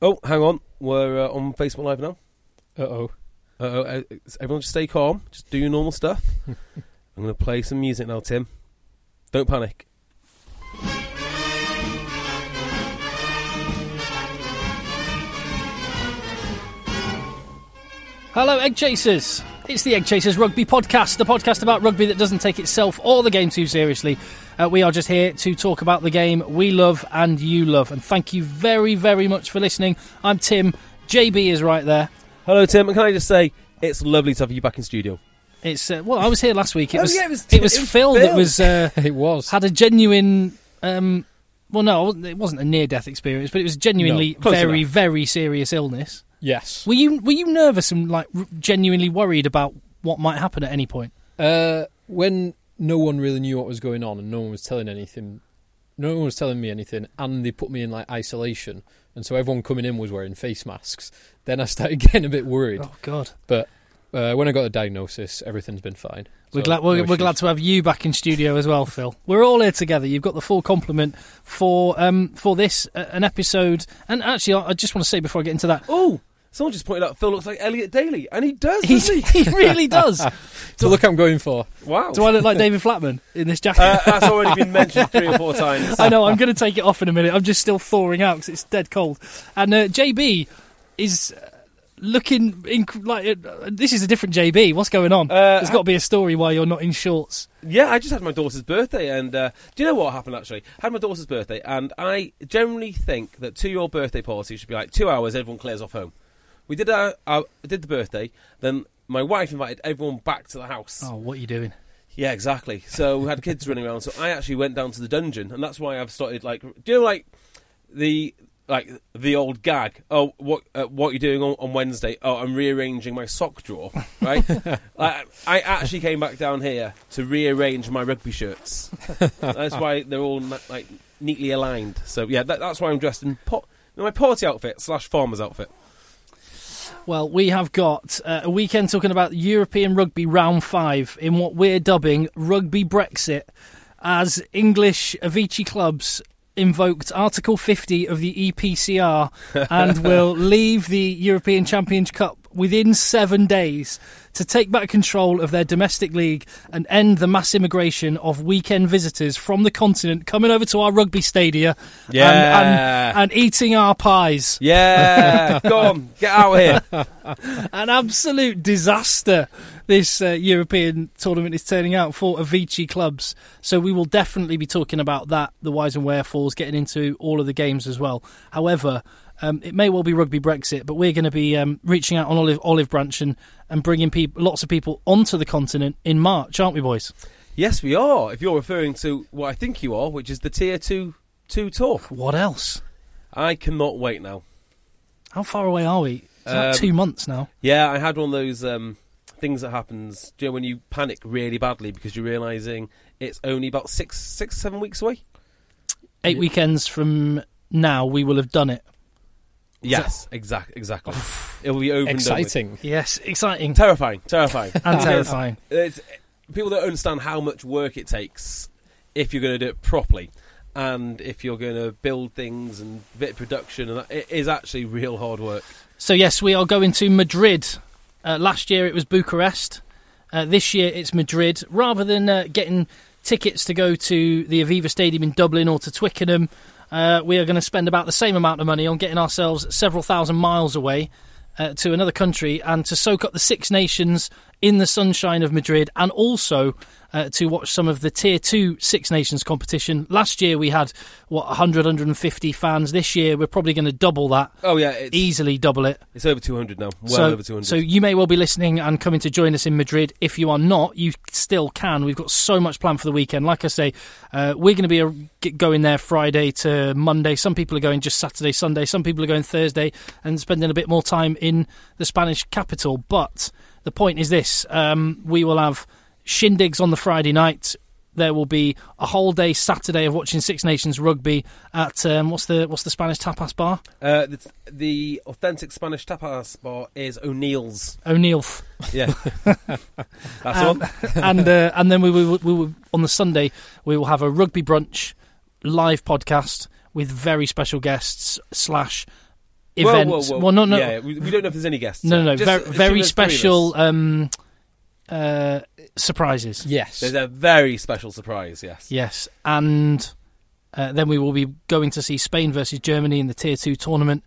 Oh, hang on. We're uh, on Facebook Live now. Uh oh. Uh-oh. Uh, everyone just stay calm. Just do your normal stuff. I'm going to play some music now, Tim. Don't panic. Hello, Egg Chasers. It's the Egg Chasers Rugby Podcast, the podcast about rugby that doesn't take itself or the game too seriously. Uh, we are just here to talk about the game we love and you love. And thank you very, very much for listening. I'm Tim. JB is right there. Hello, Tim. And can I just say, it's lovely to have you back in studio. It's uh, well, I was here last week. It Oh, was yeah, it was- it was it was Phil, Phil. that was uh, It was. had a genuine. Um, well, no, it wasn't a near death experience, but it was genuinely No, very, enough. very serious illness. Yes. Were you were you nervous and like r- genuinely worried about what might happen at any point? Uh, when no one really knew what was going on and no one was telling anything, no one was telling me anything, and they put me in like isolation, and so everyone coming in was wearing face masks. Then I started getting a bit worried. Oh God. But uh, when I got the diagnosis, everything's been fine. We're So, glad we're, no we're glad to have you back in studio as well, Phil. We're all here together. You've got the full complement for um for this uh, an episode. And actually, I I just want to say before I get into that, Oh, someone just pointed out Phil looks like Elliot Daly. And he does, he, he? he really does. So look, I'm going for. wow. Do I look like David Flatman in this jacket? uh, that's already been mentioned three or four times. I know. I'm going to take it off in a minute. I'm just still thawing out because it's dead cold. And uh, JB is uh, looking inc- like uh, this is a different JB. What's going on? Uh, There's got to be a story why you're not in shorts. Yeah, I just had my daughter's birthday, and uh, do you know what happened actually? I had my daughter's birthday, and I generally think that two-year-old birthday party should be like two hours. Everyone clears off home. We did our, our did the birthday, then my wife invited everyone back to the house. Oh, what are you doing? Yeah, exactly. So we had kids running around. So I actually went down to the dungeon, and that's why I've started like, do you know like the like the old gag? Oh, what uh, what are you doing on, on Wednesday? Oh, I'm rearranging my sock drawer. Right. I, I actually came back down here to rearrange my rugby shirts. that's why they're all like neatly aligned. So yeah, that, that's why I'm dressed in pot, my party outfit slash farmer's outfit. Well, we have got uh, a weekend talking about European rugby round five in what we're dubbing rugby Brexit, as English Avicii clubs invoked Article 50 of the EPCR and will leave the European Champions Cup within seven days to take back control of their domestic league and end the mass immigration of weekend visitors from the continent coming over to our rugby stadia and- Yeah. and, and eating our pies Yeah, go on, get out of here. an absolute disaster this uh, European tournament is turning out for Avicii clubs. So we will definitely be talking about that, the whys and wherefores, getting into all of the games as well. However, um, it may well be rugby Brexit, but we're going to be um, reaching out on Olive, Olive Branch and, and bringing peop lots of people onto the continent in March, aren't we, boys? Yes, we are. If you're referring to what I think you are, which is the tier two two tour, What else? I cannot wait now. How far away are we? It's Um, two months now. Yeah, I had one of those um, things that happens. You know when you panic really badly because you're realizing it's only about six, six, seven weeks away? Eight weekends from now, we will have done it. Yes, exact, exactly. it will be over. and done. Exciting. Yes, exciting terrifying, terrifying, and terrifying. It's, people don't understand how much work it takes if you're going to do it properly, and if you're going to build things and bit of production, and that, it is actually real hard work. So yes, we are going to Madrid. Uh, last year it was Bucharest. Uh, this year it's Madrid. Rather than uh, getting tickets to go to the Aviva Stadium in Dublin or to Twickenham. Uh, we are going to spend about the same amount of money on getting ourselves several thousand miles away uh, to another country and to soak up the Six Nations in the sunshine of Madrid and also uh, to watch some of the Tier 2 Six Nations competition. Last year we had, what, 100, 150 fans. This year we're probably going to double that. Oh yeah, it's, Easily double it. it's over 200 now. Well so, over 200. so you may well be listening and coming to join us in Madrid. If you are not, you still can. We've got so much planned for the weekend. Like I say, uh, we're going to be going there Friday to Monday. Some people are going just Saturday, Sunday. Some people are going Thursday and spending a bit more time in the Spanish capital. But the point is this: um, we will have shindigs on the Friday night. There will be a whole day Saturday of watching Six Nations rugby at um, what's the what's the Spanish tapas bar? uh, the, the authentic Spanish tapas bar is O'Neill's. O'Neill. Yeah, that's Um, one. and uh, and then we will, we will on the Sunday we will have a rugby brunch live podcast with very special guests slash Whoa, events. whoa, whoa. Well, no, no, Yeah, we, we don't know if there's any guests. no, no, no, Just very, very there's three of us. special um, uh, surprises. Yes. There's a very special surprise. Yes. Yes, and uh, then we will be going to see Spain versus Germany in the Tier Two tournament.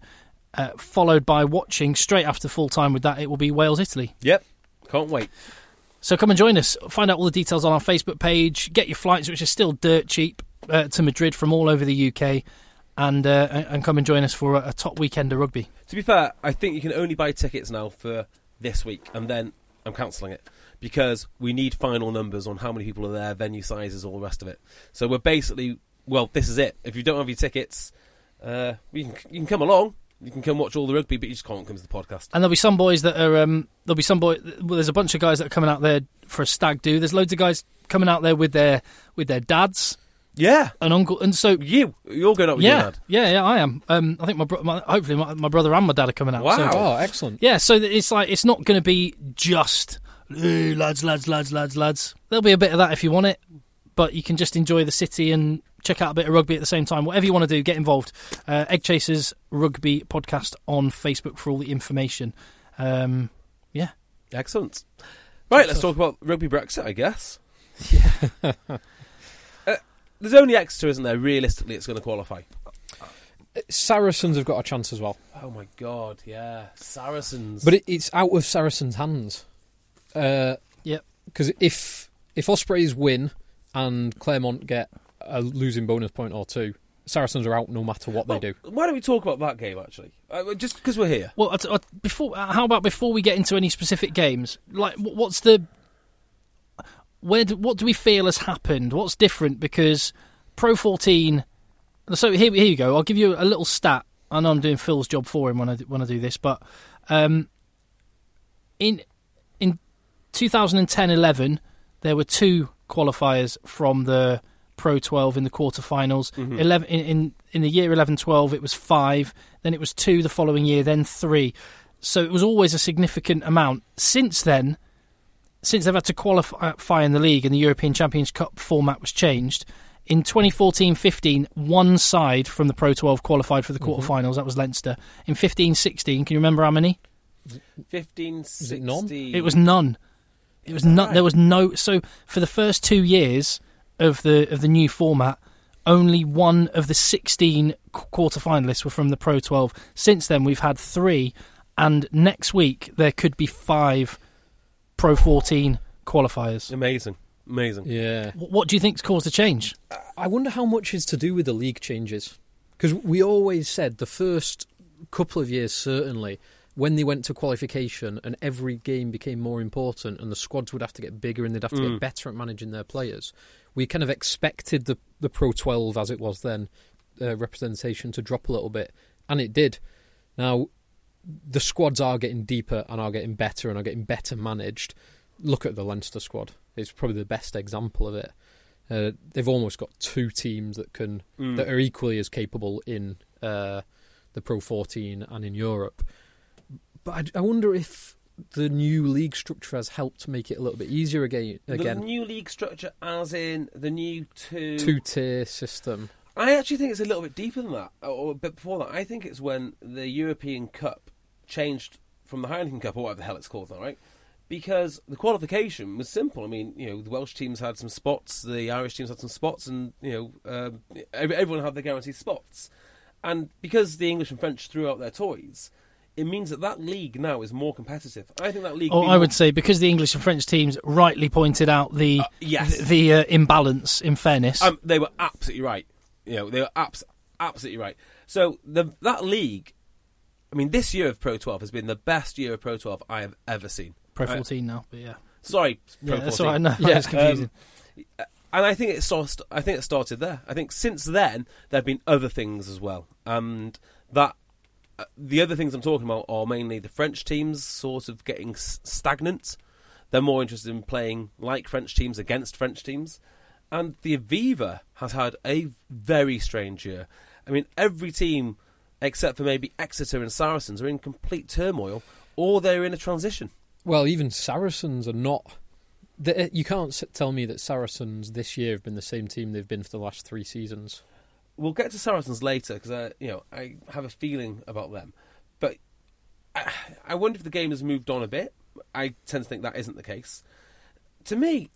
Uh, followed by watching straight after full time with that, it will be Wales Italy. Yep. Can't wait. So come and join us. Find out all the details on our Facebook page. Get your flights, which are still dirt cheap, uh, to Madrid from all over the UK, and uh, and come and join us for a, a top weekend of rugby. To be fair, I think you can only buy tickets now for this week, and then I'm cancelling it because we need final numbers on how many people are there, venue sizes, all the rest of it. So we're basically, well, this is it. If you don't have your tickets, uh, you can you can come along. You can come watch all the rugby, but you just can't come to the podcast. And there'll be some boys that are um, there'll be some boy. Well, there's a bunch of guys that are coming out there for a stag do. There's loads of guys coming out there with their with their dads Yeah, an uncle, and so you you're going out with your yeah, dad. yeah, yeah. I am. Um, I think my, bro- my hopefully my, my brother and my dad are coming out. Wow. so- Oh, excellent. Yeah, so that it's like it's not going to be just "Hey, lads, lads, lads, lads, lads. There'll be a bit of that if you want it, but you can just enjoy the city and check out a bit of rugby at the same time. Whatever you want to do, get involved. Uh, Egg Chasers Rugby Podcast on Facebook for all the information. Um, yeah, Excellent. Right, let's talk about rugby Brexit, I guess. Yeah. there's only Exeter, isn't there? Realistically, it's going to qualify. Saracens have got a chance as well. Oh my god, yeah, Saracens. But it, it's out of Saracens' hands. Uh, Yep. Because if if Ospreys win and Clermont get a losing bonus point or two, Saracens are out no matter what they do. Why don't we talk about that game actually? Uh, just because we're here. Well, I- I- before uh, how about before we get into any specific games? Like, what's the where? Do, what do we feel has happened? What's different? Because Pro 14. So here, here you go. I'll give you a little stat. I know I'm doing Phil's job for him when I do- when I do this, but um, in in 2010-11, there were two qualifiers from the Pro 12 in the quarterfinals. Mm-hmm. 11 in, in in the year 11-12, it was five. Then it was two the following year. Then three. So it was always a significant amount. Since then, since they've had to qualify in the league and the European Champions Cup format was changed, in 2014-15, one side from the Pro 12 qualified for the mm-hmm. quarterfinals. That was Leinster. In 15-16, can you remember how many? 15, it 16. It was none. It was none. There was no. So for the first two years of the of the new format, only one of the 16 qu- quarterfinalists were from the Pro 12. Since then, we've had three, and next week there could be five Pro 14 qualifiers. amazing, amazing. Yeah. What do you think's caused the change? I wonder how much is to do with the league changes. Because we always said the first couple of years, certainly, when they went to qualification and every game became more important and the squads would have to get bigger and they'd have to Mm. get better at managing their players, we kind of expected the, the Pro 12, as it was then, uh, representation to drop a little bit. And it did. Now, the squads are getting deeper and are getting better and are getting better managed. Look at the Leinster squad. It's probably the best example of it. Uh, they've almost got two teams that can Mm. that are equally as capable in uh, the Pro 14 and in Europe. But I, I wonder if the new league structure has helped make it a little bit easier again. The Again, new league structure, as in the new two. two tier system. I actually think it's a little bit deeper than that, or a bit before that. I think it's when the European Cup changed from the Heineken Cup, or whatever the hell it's called now, right? because the qualification was simple. I mean, you know, the Welsh teams had some spots, the Irish teams had some spots, and you know, um, everyone had their guaranteed spots. And because the English and French threw out their toys, it means that that league now is more competitive. I think that league. Oh, I more- would say because the English and French teams rightly pointed out the yes. the, the uh, imbalance. In fairness, Um, they were absolutely right. You know, they were abs- absolutely right. So the that league, I mean, this year of Pro 12 has been the best year of Pro 12 I have ever seen. Pro I- 14 now, but yeah, Sorry, Pro yeah, that's 14. all right. No, Yeah, it's confusing. and I think it started. I think it started there. I think since then there have been other things as well, and that uh, the other things I'm talking about are mainly the French teams sort of getting s- stagnant. They're more interested in playing like French teams against French teams, and the Aviva has had a very strange year. I mean, every team except for maybe Exeter and Saracens are in complete turmoil, or they're in a transition. Well, even Saracens are not. Uh, you can't tell me that Saracens this year have been the same team they've been for the last three seasons. we'll get to Saracens later because I, you know, I have a feeling about them. But I, I wonder if the game has moved on a bit. I tend to think that isn't the case. To me,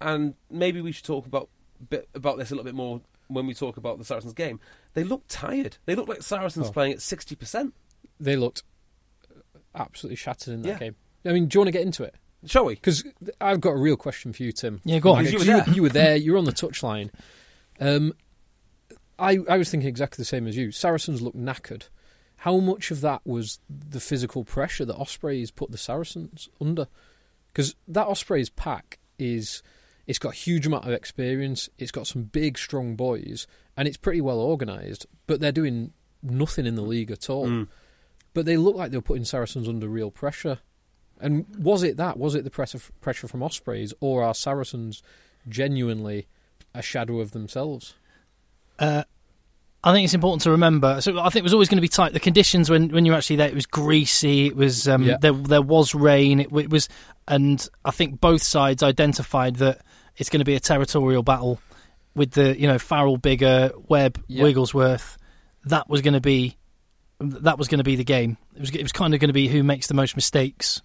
and maybe we should talk about bit about this a little bit more when we talk about the Saracens game. They looked tired. They looked like Saracens Oh. playing at sixty percent. They looked absolutely shattered in that Yeah. game. I mean, do you want to get into it? Shall we? Because I've got a real question for you, Tim. Yeah, go on. Like, You 'cause were you, there. you were there. You were on the touchline. Um, I I was thinking exactly the same as you. Saracens looked knackered. How much of that was the physical pressure that Ospreys put the Saracens under? Because that Ospreys pack is it's got a huge amount of experience. It's got some big, strong boys, and it's pretty well organised. But they're doing nothing in the league at all. Mm. But they look like they were putting Saracens under real pressure. And was it that? Was it the pressure pressure from Ospreys, or are Saracens genuinely a shadow of themselves? Uh, I think it's important to remember. So I think it was always going to be tight. The conditions when, when you were actually there, it was greasy. It was um, Yeah. there there was rain. It, it was, and I think both sides identified that it's going to be a territorial battle with the you know Farrell, Biggar, Webb, Yeah. Wigglesworth. That was going to be that was going to be the game. It was it was kind of going to be who makes the most mistakes.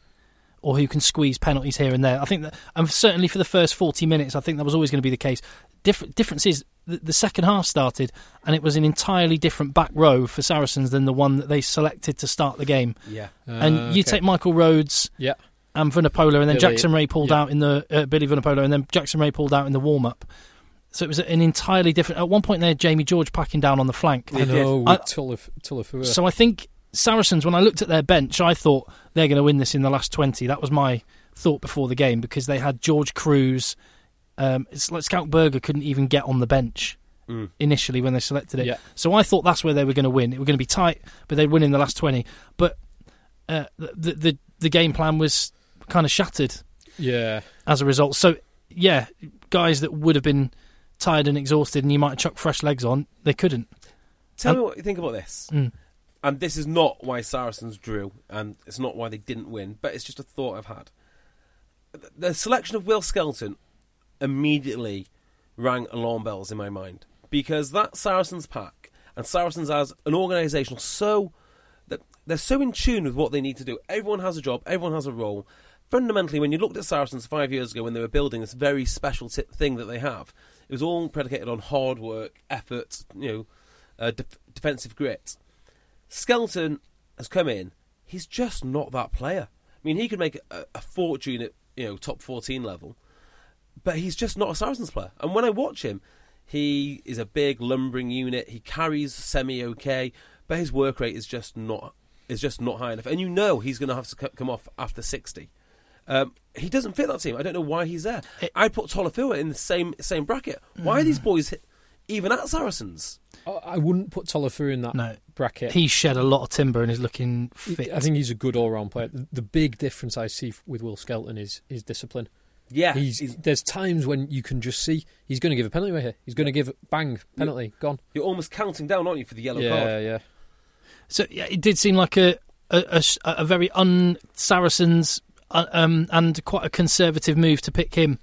Or who can squeeze penalties here and there? I think that, and certainly for the first forty minutes, I think that was always going to be the case. Different difference is the, the second half started, and it was an entirely different back row for Saracens than the one that they selected to start the game. Yeah. and Uh, you okay. take Michael Rhodes yeah, and Vunipola, and then Billy, Jackson Wray pulled yeah. out in the uh, Billy Vunipola, and then Jackson Wray pulled out in the warm up. So it was an entirely different. At one point, they had Jamie George packing down on the flank. I did. know I- with Tulif- Tulifua. So I think Saracens, when I looked at their bench, I thought they're going to win this in the last 20. That was my thought before the game because they had George Kruis. Um, it's like Schalk Burger couldn't even get on the bench Mm. initially when they selected it. Yeah. So I thought that's where they were going to win. It were going to be tight, but they'd win in the last 20. But uh, the, the the game plan was kind of shattered yeah, as a result. So yeah, guys that would have been tired and exhausted, and you might have chucked fresh legs on, they couldn't. Tell And- me what you think about this. Mm. And this is not why Saracens drew, and it's not why they didn't win, but it's just a thought I've had. The selection of Will Skelton immediately rang alarm bells in my mind because that Saracens pack and Saracens as an organisation so that they're so in tune with what they need to do. Everyone has a job, everyone has a role. Fundamentally, when you looked at Saracens five years ago when they were building this very special t- thing that they have, it was all predicated on hard work, effort, you know, uh, def- defensive grit. Skelton has come in. He's just not that player. I mean, he could make a, a fortune at you know top fourteen level, but he's just not a Saracens player. And when I watch him, he is a big lumbering unit. He carries semi okay, but his work rate is just not is just not high enough. And you know he's going to have to c- come off after sixty. Um, he doesn't fit that team. I don't know why he's there. It- I put Tolafua in the same same bracket. Why are these boys hit, even at Saracens? I, I wouldn't put Tollifu in that No. bracket. He's shed a lot of timber and is looking fit. I think he's a good all-round player. The, the big difference I see with Will Skelton is his discipline. Yeah, He's, he's- there's times when you can just see he's going to give a penalty right here. He's going to give bang penalty gone. you're almost counting down, aren't you, for the yellow yeah, card? Yeah, yeah. So yeah, it did seem like a a, a, a very un Saracens uh, um, and quite a conservative move to pick him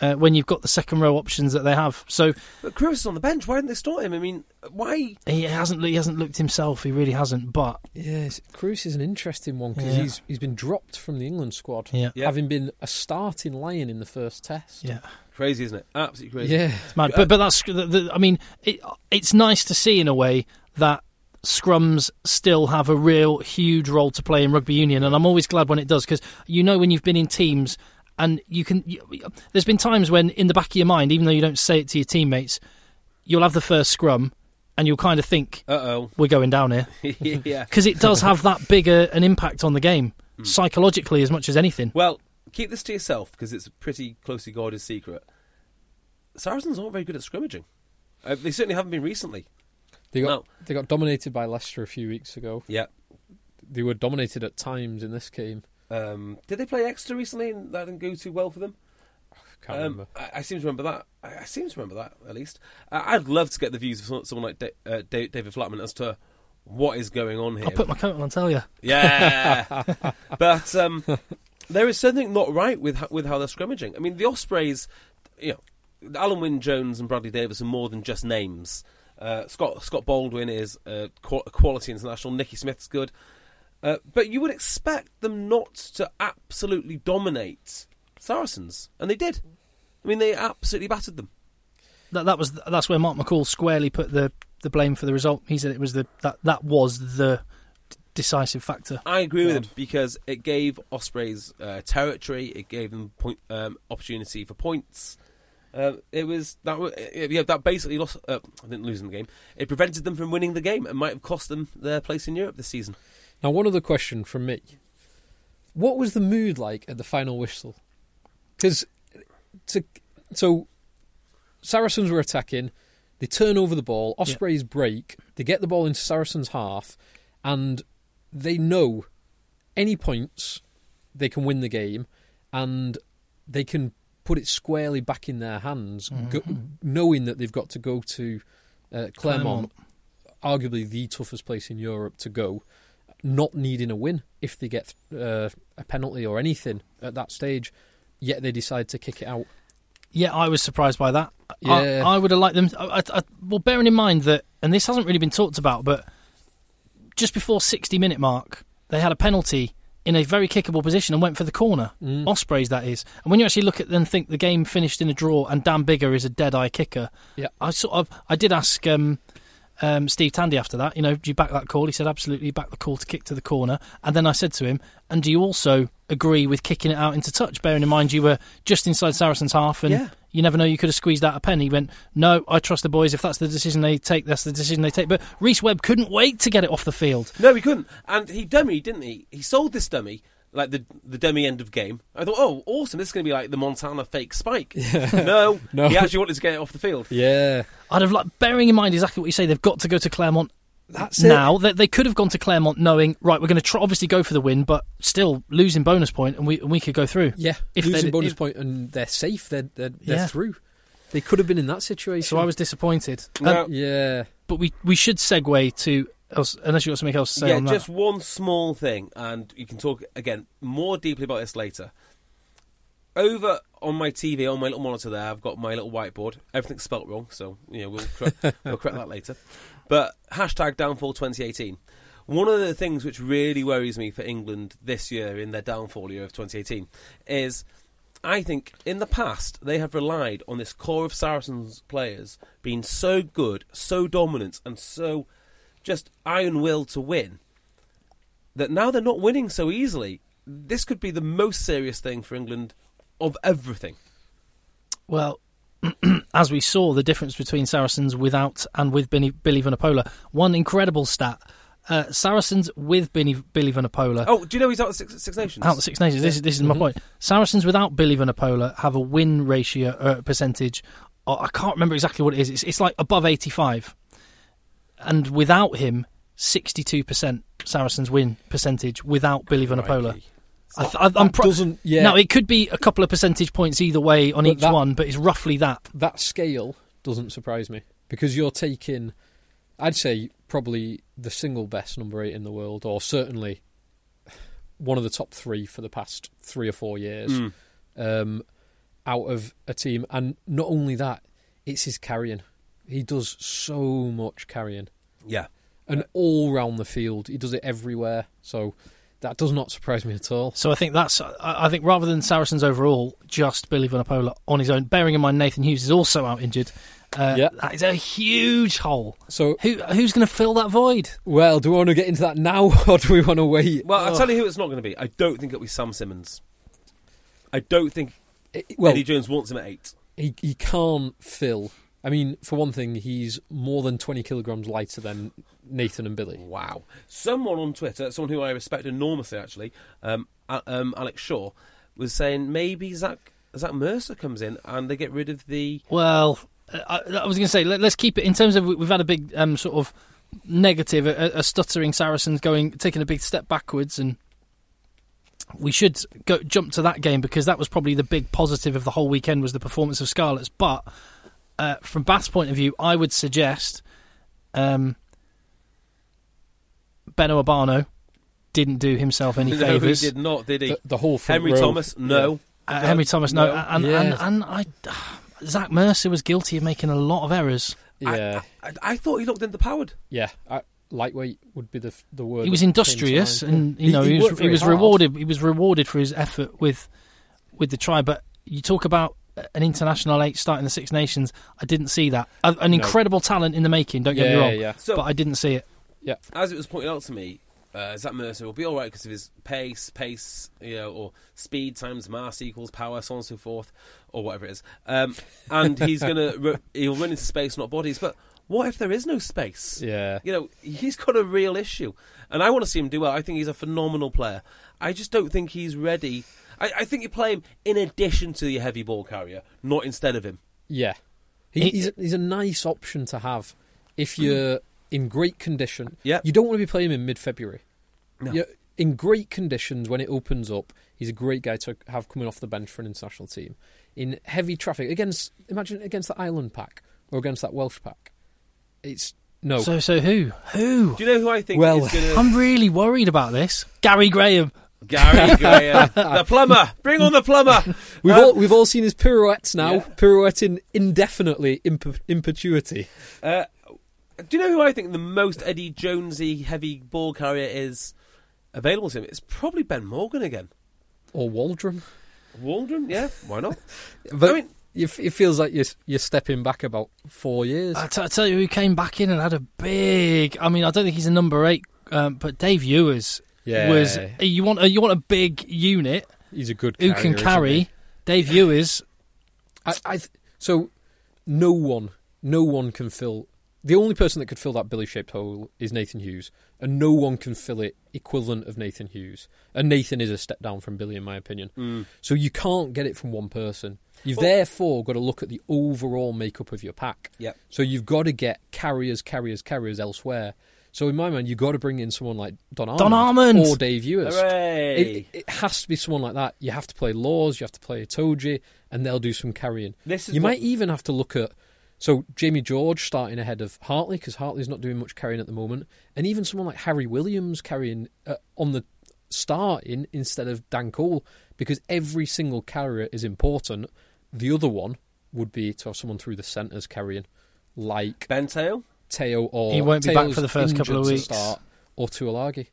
uh, when you've got the second row options that they have. So But Kruis is on the bench. Why didn't they start him? I mean, why? he hasn't he hasn't looked himself. He really hasn't. But Yes, Kruis is an interesting one because Yeah. he's he's been dropped from the England squad, yeah, Yeah. having been a starting lion in the first test. yeah. Crazy, isn't it? Absolutely crazy. yeah. It's mad. But but that's the, the, I mean, it, it's nice to see in a way that scrums still have a real huge role to play in rugby union, and I'm always glad when it does because you know when you've been in teams and you can. You, there's been times when in the back of your mind, even though you don't say it to your teammates, you'll have the first scrum and you'll kind of think Uh oh, we're going down here yeah. because it does have that bigger an impact on the game psychologically as much as anything. Well, keep this to yourself because it's a pretty closely guarded secret. Saracens aren't very good at scrimmaging. Uh, they certainly haven't been recently. They got No. they got dominated by Leicester a few weeks ago. Yeah. They were dominated at times in this game. Um, did they play Exeter recently and that didn't go too well for them? Can't Um, remember. I, I seem to remember that. I, I seem to remember that at least. Uh, I'd love to get the views of someone, someone like Da- uh, Da- David Flatman as to what is going on here. I'll put my coat on and tell you. Yeah, but um, there is something not right with with how they're scrimmaging. I mean, the Ospreys, you know, Alun Wyn Jones and Bradley Davies are more than just names. Uh, Scott Scott Baldwin is a qu- a quality international. Nicky Smith's good, uh, but you would expect them not to absolutely dominate Saracens, and they did. I mean, they absolutely battered them. that that was that's where Mark McCall squarely put the the blame for the result. He said it was the that that was the decisive factor. I agree with him because it gave Ospreys uh, territory. It gave them point um, opportunity for points. Uh, it was that uh, yeah that basically lost. Uh, I didn't lose in the game. It prevented them from winning the game and might have cost them their place in Europe this season. Now, one other question from me: What was the mood like at the final whistle? Because so Saracens were attacking. They turn over the ball. Ospreys break. They get the ball into Saracens' half, and they know any points they can win the game, and they can put it squarely back in their hands, go, knowing that they've got to go to uh, Clermont, arguably the toughest place in Europe to go, not needing a win if they get uh, a penalty or anything at that stage. Yet they decide to kick it out. Yeah, I was surprised by that. Yeah. I, I would have liked them. I, I, well, bearing in mind that, and this hasn't really been talked about, but just before 60 minute mark, they had a penalty in a very kickable position and went for the corner. Mm. Ospreys, that is. And when you actually look at and think the game finished in a draw, and Dan Biggar is a dead eye kicker. Yeah. I sort of I did ask um, um, Steve Tandy after that. You know, do you back that call? He said absolutely back the call to kick to the corner. And then I said to him, and do you also agree with kicking it out into touch? Bearing in mind you were just inside Saracen's half, and Yeah. you never know you could have squeezed out a pen. He went, no, I trust the boys. If that's the decision they take, that's the decision they take. But Rhys Webb couldn't wait to get it off the field. No, he couldn't, and he dummy, didn't he? He sold this dummy like the the demi end of game. I thought, oh, awesome! This is going to be like the Montana fake spike. Yeah. No, No. he actually wanted to get it off the field. Yeah, I'd have like bearing in mind exactly what you say. They've got to go to Clermont that's now. They, they could have gone to Clermont knowing right. We're going to try, obviously go for the win, but still losing bonus point, and we and we could go through. Yeah, If losing they'd- bonus if- point and they're safe. They're they're, they're Yeah. through. They could have been in that situation. So I was disappointed. No. Um, Yeah, but we we should segue to else, unless you got something else to say yeah, on that. just one small thing, and you can talk again more deeply about this later. Over on my TV, on my little monitor there, I've got my little whiteboard. Everything's spelt wrong, so you know we'll correct, we'll correct that later. But hashtag downfall 2018. One of the things which really worries me for England this year in their downfall year of 2018 is I think in the past they have relied on this core of Saracens players being so good, so dominant, and so just iron will to win that now they're not winning so easily. This could be the most serious thing for England of everything. Well, as we saw, the difference between Saracens without and with Billy, Billy Vunipola. One incredible stat: uh, Saracens with Billy, Billy Vunipola. Oh, do you know he's out of Six, six Nations? Out the Six Nations. This is this is Mm-hmm. my point. Saracens without Billy Vunipola have a win ratio uh, percentage. oh, I can't remember exactly what it is. It's, it's like above eighty-five, and without him, sixty-two percent Saracens win percentage without Billy Vunipola. I th- I, I'm pro- doesn't- yeah. Now it could be a couple of percentage points either way on But each that- one, but it's roughly that. that scale doesn't surprise me because you're taking, I'd say, probably the single best number eight in the world, or certainly one of the top three for the past three or four years. Mm. Um, out of a team, and not only that, it's his carrying. He does so much carrying, Yeah. and all round the field, he does it everywhere. So that does not surprise me at all. So I think that's. I I think rather than Saracens overall, just Billy Vunipola on his own. Bearing in mind Nathan Hughes is also out injured. Uh, Yeah. that is a huge hole. So, Who who's going to fill that void? well, do we want to get into that now, or do we want to wait? Well, I'll tell you who it's not going to be. I don't think it'll be Sam Simmonds. I don't think It- well, Eddie Jones wants him at eight. he he can't fill. I mean, for one thing, he's more than twenty kilograms lighter than Nathan and Billy. Wow. Someone on Twitter, someone who I respect enormously, actually, um, um, Alex Shaw, was saying maybe Zach Zach Mercer comes in and they get rid of the. Well, uh, I, I was going to say let, us keep it in terms of we- we've had a big um, sort of negative, a, a stuttering Saracens going taking a big step backwards, and we should go jump to that game because that was probably the big positive of the whole weekend was the performance of Scarlets. But uh, from Bath's point of view, I would suggest um, Beno Obano didn't do himself any no, he did not, did he? The, the whole front Henry row- Thomas, no. Uh, Henry Thomas, no, No. and, Yeah. and and I, Zach Mercer was guilty of making a lot of errors. Yeah, I, I, I thought he looked underpowered. yeah. I, lightweight would be the the word. he was that came to industrious, and you know he he, worked was he was hard. rewarded. He was rewarded for his effort with with the try. But you talk about an international eight starting the Six Nations. I didn't see that. A- An incredible talent in the making. Don't get Yeah, me wrong. yeah. So, but I didn't see it. Yeah. As it was pointed out to me, uh, Zach Mercer will be all right because of his pace, pace, you know, or speed times mass equals power, so on and so forth, or whatever it is. Um, and he's gonna ru- he'll run into space, not bodies. But what if there is no space? Yeah. You know, he's got a real issue, and I want to see him do well. I think he's a phenomenal player. I just don't think he's ready. I, I think you play him in addition to your heavy ball carrier, not instead of him. Yeah, he, He- he's, a, he's a nice option to have if mm. you're in great condition. Yep. you don't want to be playing him in mid-February. No. You're in great conditions when it opens up. He's a great guy to have coming off the bench for an international team. In heavy traffic against, imagine against the Ireland pack or against that Welsh pack. It's no. So so who who? Do you know who I think Well, is going to? I'm really worried about this. Gary Graham. Gary Graham, the plumber. Bring on the plumber. we've Um, all we've all seen his pirouettes now, Yeah. pirouetting indefinitely in, per- in perpetuity. Uh, do you know who I think the most Eddie Jonesy heavy ball carrier is available to him? It's probably Ben Morgan again. Or Waldron. Waldron, yeah, why not? But I mean- it feels like you're you're stepping back about four years. I, t- I tell you who came back in and had a big. I mean, I don't think he's a number eight, um, but Dave Ewers Yeah. was. You want a, you want a big unit He's a good who carrier, can isn't carry. he? Dave Ewers. I, I th- so no one, no one can fill. The only person that could fill that Billy-shaped hole is Nathan Hughes, and no one can fill it equivalent of Nathan Hughes. And Nathan is a step down from Billy, in my opinion. Mm. So you can't get it from one person. You've Well- therefore got to look at the overall makeup of your pack. Yep. So you've got to get carriers, carriers, carriers elsewhere. So in my mind, you've got to bring in someone like Don Armand, Don Armand! or Dave Ewers. It, it has to be someone like that. You have to play Lawes, you have to play Toji, and they'll do some carrying. This is you what- might even have to look at so Jamie George starting ahead of Hartley because Hartley's not doing much carrying at the moment, and even someone like Harry Williams carrying uh, on the starting instead of Dan Cole because every single carrier is important. The other one would be to have someone through the centres carrying, like Ben Te'o? Te'o or He won't be back Te'o's for the first couple of injured to weeks. start, or Tuilagi.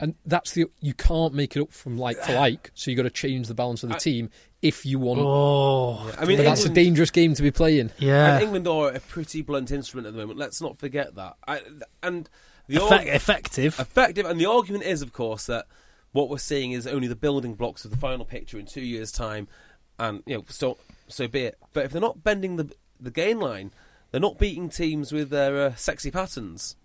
And that's the you can't make it up from like for like, so you have got to change the balance of the I- team if you want. Oh, I mean, but that's a dangerous game to be playing. yeah. And England are a pretty blunt instrument at the moment. Let's not forget that. I, and the Effect- arg- effective. effective, and the argument is, of course, that what we're seeing is only the building blocks of the final picture in two years' time, and you know, so so be it. But if they're not bending the the gain line, they're not beating teams with their uh, sexy patterns.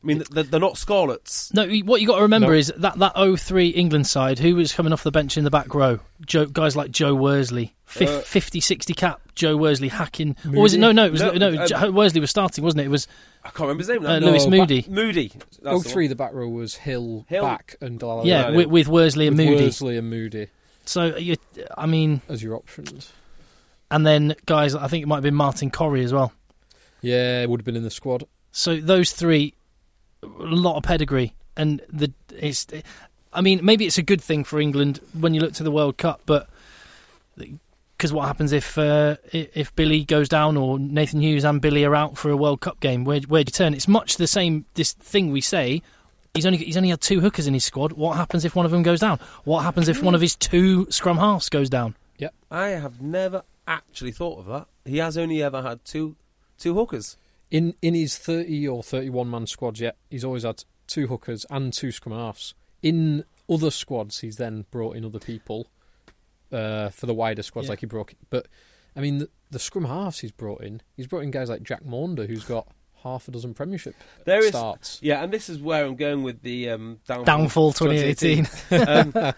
I mean, they're, they're not Scarlets. No, what you got to remember No. is that that 03 England side, who was coming off the bench in the back row? Joe, guys like Joe Worsley, Fif- Uh, 50, 60 cap. Joe Worsley hacking. Or was it? No, no, it was No, no. uh, Worsley was starting, wasn't it? It was I can't remember his name now. uh, No, Lewis but- Moody. Moody. That's Oh the the back row was Hill, Hill. back and Dallaglio. yeah, no. with, with Worsley and with Moody. Worsley and Moody So you, I mean, as your options. And then guys, I think it might have been Martin Corry as well. Yeah, would have been in the squad. So those three, a lot of pedigree, and the it's. I mean, maybe it's a good thing for England when you look to the World Cup, but Because what happens if uh, if Billy goes down or Nathan Hughes and Billy are out for a World Cup game? Where where do you turn? It's much the same. This thing we say. He's only he's only had two hookers in his squad. What happens if one of them goes down? What happens if one of his two scrum halves goes down? Yep. I have never actually thought of that. He has only ever had two two hookers. In in his thirty or thirty one man squads, Yet he's always had two hookers and two scrum halves. In other squads, he's then brought in other people uh, for the wider squads, Yeah. like he brought. But I mean, the, the scrum halves he's brought in, he's brought in guys like Jack Maunder, who's got half a dozen Premiership There is starts. yeah, and this is where I'm going with the um, downfall, Downfall 2018. um,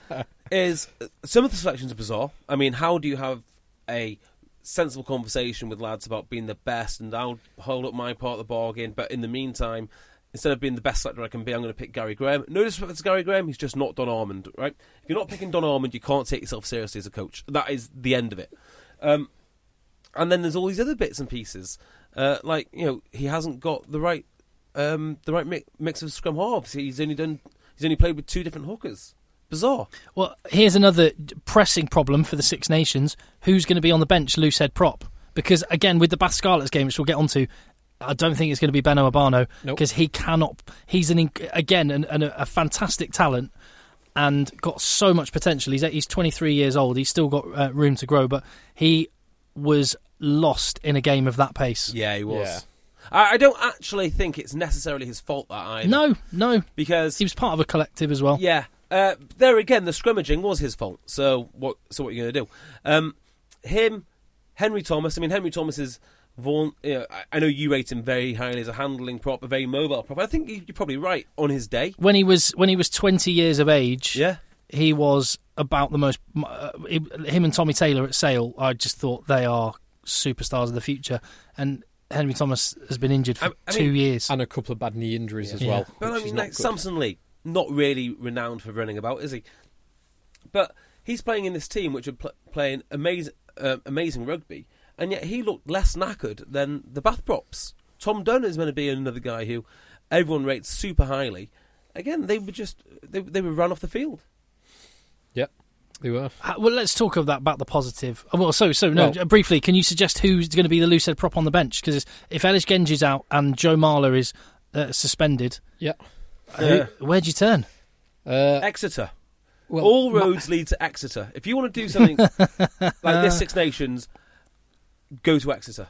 is uh, some of the selections are bizarre. I mean, how do you have a sensible conversation with lads about being the best and I'll hold up my part of the bargain, but in the meantime, instead of being the best selector I can be, I'm going to pick Gary Graham. No disrespect to Gary Graham, he's just not Don Armand, right? If you're not picking Don Armand, you can't take yourself seriously as a coach. That is the end of it. Um, and then there's all these other bits and pieces, uh, like you know he hasn't got the right um, the right mi- mix of scrum halves. He's only done he's only played with two different hookers. Bizarre. Well, here's another pressing problem for the Six Nations. Who's going to be on the bench, loose head prop? Because, again, with the Bath Scarlets game, which we'll get onto, I don't think it's going to be Beno Obano Nope. because he cannot. He's an again an, an, a fantastic talent and got so much potential. He's he's 23 years old. He's still got uh, room to grow, but he was lost in a game of that pace. Yeah, he was. Yeah. I, I don't actually think it's necessarily his fault that either. No, no, because he was part of a collective as well. yeah, uh, there again, the scrimmaging was his fault. So what? So what are you going to do? Um, him, Henry Thomas. I mean, Henry Thomas is. Vaughan, you know, I- I know you rate him very highly as a handling prop, a very mobile prop. I think you're probably right on his day. When he was when he was 20 years of age, Yeah, he was about the most. Uh, him and Tommy Taylor at Sale, I just thought they are superstars of the future. And Henry Thomas has been injured for I- I two mean- years. and a couple of bad knee injuries as Yeah. well. But which I mean, like good. Samson Lee, not really renowned for running about, is he? But he's playing in this team which are pl- playing amazing, uh, amazing rugby, and yet he looked less knackered than the Bath props. Tom Dunn is going to be another guy who everyone rates super highly. Again, they were just they, they were run off the field. Yep, they were. Uh, Well, let's talk about about the positive. Uh, Well, so so no, Well- uh, briefly, can you suggest who's going to be the loose head prop on the bench? Because if Ellis Genge's out and Joe Marler is uh, suspended, Yeah. Yeah. who, uh, where'd you turn? Uh, Exeter. well, All Ma- roads lead to Exeter. If you want to do something like this Six Nations, go to Exeter.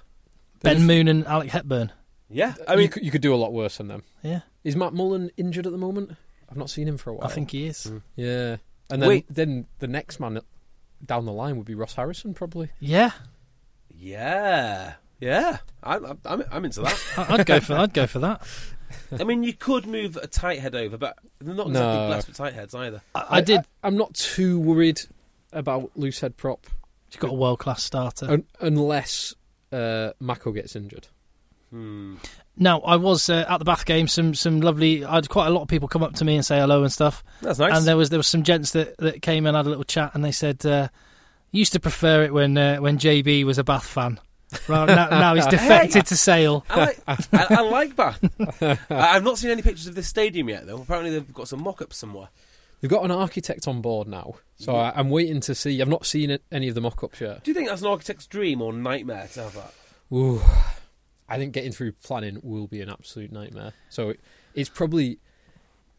Ben Moon and Alec Hepburn. Yeah, I I mean, mean, you could, you could do a lot worse than them. Yeah, Is Matt Mullan injured at the moment? I've not seen him for a while. I think he is. Hmm. Yeah, and then Wait. then the next man down the line would be Ross Harrison, probably. Yeah, yeah, yeah. I, I, I'm, I'm into that. I'd go for I'd go for that. I mean, you could move a tight head over, but they're not exactly No. blessed with tight heads either. I, I did. I, am not too worried about loose head prop He's got a world class starter. un- unless uh, Mako gets injured. Hmm. Now, I was uh, at the Bath game. Some some lovely. I had quite a lot of people come up to me and say hello and stuff. That's nice. And there was there was some gents that, that came and had a little chat, and they said uh, used to prefer it when uh, when JB was a Bath fan. Right now, now he's defected to Sale. I like, I, I like Bath. I, I've not seen any pictures of this stadium yet, though. Apparently, they've got some mock-ups somewhere. They've got an architect on board now, so I, I'm waiting to see. I've not seen any of the mock-ups yet. Do you think that's an architect's dream or nightmare to have that? Ooh, I think getting through planning will be an absolute nightmare. So it, it's probably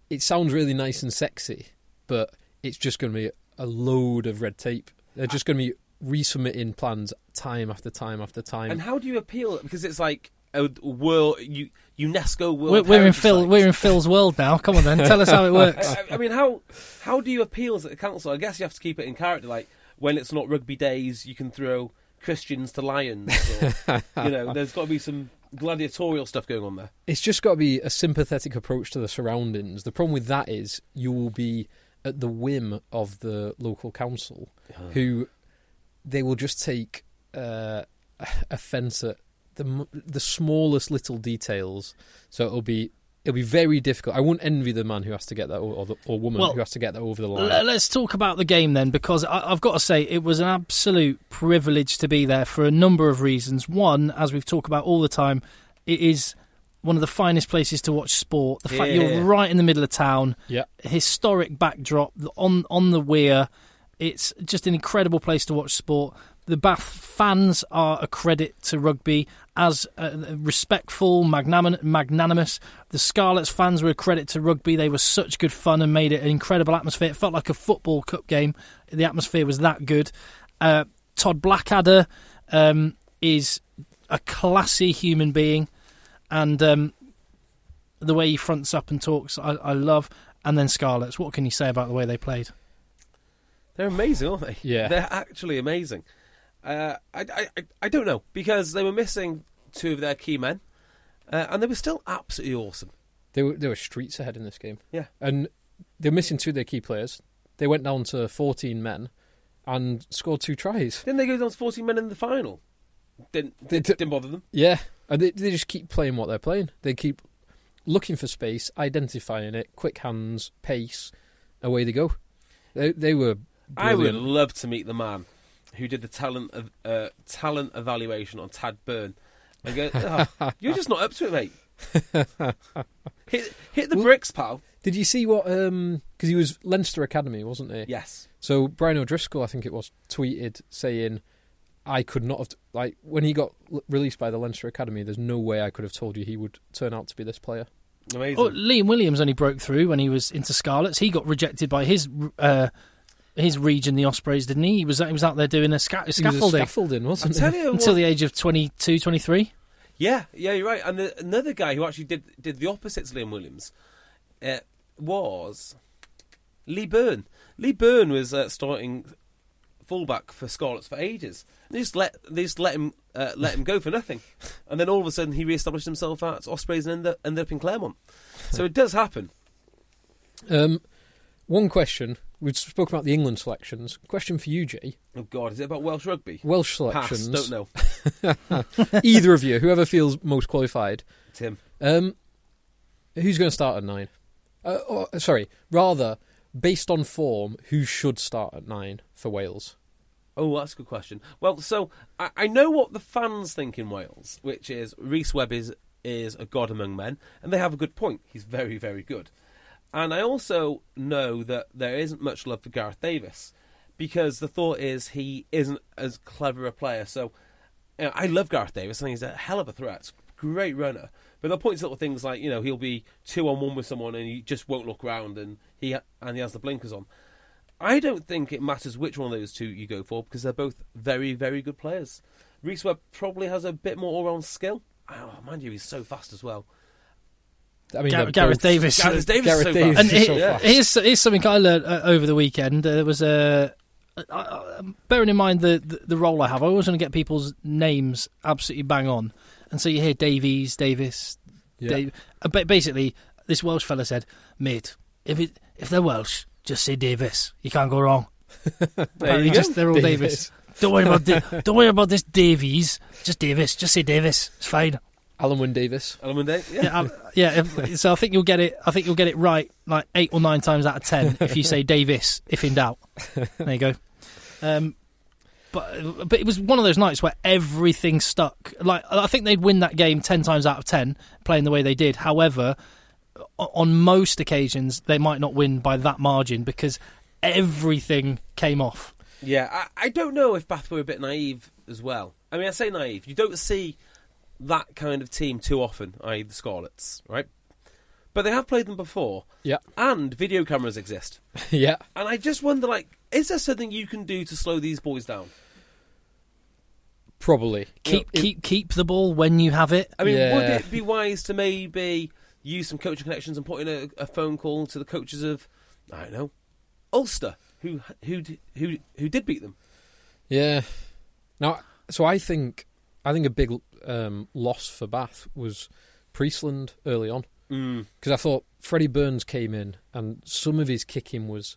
it sounds really nice and sexy, but it's just going to be a load of red tape. They're just going to be resubmitting plans time after time after time. And how do you appeal? Because it's like a world, you, UNESCO World. We're, we're in Phil. Site. We're in Phil's world now. Come on then, tell us how it works. I, I- I mean, how how do you appeal to the council? I guess you have to keep it in character. Like when it's not rugby days, you can throw Christians to lions. Or, you know, there's got to be some gladiatorial stuff going on there. it's just got to be a sympathetic approach to the surroundings. The problem with that is you will be at the whim of the local council, who they will just take uh, offence at the the smallest little details. So it'll be it'll be very difficult. I won't envy the man who has to get that, or, or, the, or woman Well, who has to get that over the line. Let's talk about the game then, because I- I've got to say it was an absolute privilege to be there for a number of reasons. One, as we've talked about all the time, it is one of the finest places to watch sport. The fact Yeah. you're right in the middle of town, yeah, historic backdrop on on the weir. It's just an incredible place to watch sport. the Bath fans are a credit to rugby as uh, respectful, magnanim- magnanimous. The Scarlets fans were a credit to rugby. They were such good fun and made it an incredible atmosphere. It felt like a football cup game. The atmosphere was that good. Uh, Todd Blackadder um, is a classy human being, and um, the way he fronts up and talks, I, I love. And then Scarlets, what can you say about the way they played? They're amazing, aren't they? Yeah. they're actually amazing. Uh, I, I, I- don't know because they were missing two of their key men, uh, and they were still absolutely awesome. They were they were streets ahead in this game. Yeah. and they're missing two of their key players. They went down to 14 men and scored two tries. Didn't they go down to 14 men in the final? Didn't They didn't, d- bother them. Yeah, and they, they just keep playing what they're playing. They keep looking for space, identifying it, quick hands, pace, away they go. They they were. I would love to meet the man who did the talent uh, talent evaluation on Tadhg Beirne. And go, "Oh, you're just not up to it, mate. hit, hit the Well- bricks, pal. Did you see what? Because he was Leinster Academy, wasn't he? Yes. So Brian O'Driscoll, I think it was, tweeted saying, "I could not have like when he got l- released by the Leinster Academy. There's no way I could have told you he would turn out to be this player." Amazing. Oh, Liam Williams only broke through when he was into Scarlets. He got rejected by his uh, his region, the Ospreys, didn't he? He was he was out there doing a, sca- He was a scaffolding scaffolding, wasn't tell he? until what, the age of 22, 23. yeah, yeah, you're right. And the, another guy who actually did did the opposite to Liam Williams uh, was Lee Byrne. Lee Byrne was uh, starting fullback for Scarlets for ages. They just let they just let him uh, let him go for nothing, and then all of a sudden he re-established himself at Ospreys and ended up, ended up in Clermont. So it does happen. Um, one question. We've spoken about the England selections. Question for you, Jay. Oh God, is it about Welsh rugby? Welsh Pass. selections. Don't know, Either of you, whoever feels most qualified. Tim. Um, who's going to start at nine? Uh, or, sorry, rather, based on form, who should start at nine for Wales? Oh, that's a good question. Well, so I, I know what the fans think in Wales, which is Rhys Webb is is a god among men, and they have a good point. He's very, very good. And I also know that there isn't much love for Gareth Davis because the thought is he isn't as clever a player. So you know, I love Gareth Davis. I think he's a hell of a threat. Great runner. But they'll point to little things like, you know, he'll be two on one with someone and he just won't look round and he and he has the blinkers on. I don't think it matters which one of those two you go for because they're both very, very good players. Rhys Webb probably has a bit more all round skill. Oh, mind you, he's so fast as well. I mean, Gar- they're Gareth Davis. Gareth Davis Gareth is so Davis fast. And is so yeah. here's, here's something I learned uh, over the weekend. There was a. Uh, uh, bearing in mind the, the the role I have, I always want to get people's names absolutely bang on, and so you hear Davies, Davis, Yeah. Dave. Uh, basically, this Welsh fella said, "Mate, if it if they're Welsh, just say Davis. You can't go wrong." Apparently just they're all Davis. Don't worry about the, don't worry about this Davies. Just Davis. Just say Davis. It's fine. Alun Wyn Davis. Element Day, yeah. Yeah, I, yeah. If, so I think you'll get it. I think you'll get it right, like eight or nine times out of ten, if you say Davis, if in doubt. There you go. Um, but but it was one of those nights where everything stuck. Like I think they'd win that game ten times out of ten, playing the way they did. However, on most occasions they might not win by that margin because everything came off. Yeah, I, I don't know if Bath were a bit naive as well. I mean, I say naive. You don't see that kind of team too often, i.e., the Scarlets, right? But they have played them before, Yeah, and video cameras exist. yeah. And I just wonder, like, is there something you can do to slow these boys down? Probably. Keep keep keep the ball when you have it. I mean, would it be wise to maybe use some coaching connections and put in a, a phone call to the coaches of, I don't know, Ulster, who who who who did beat them? Yeah. Now, so I think I think a big um, loss for Bath was Priestland early on Mm. because I thought Freddie Burns came in and some of his kicking was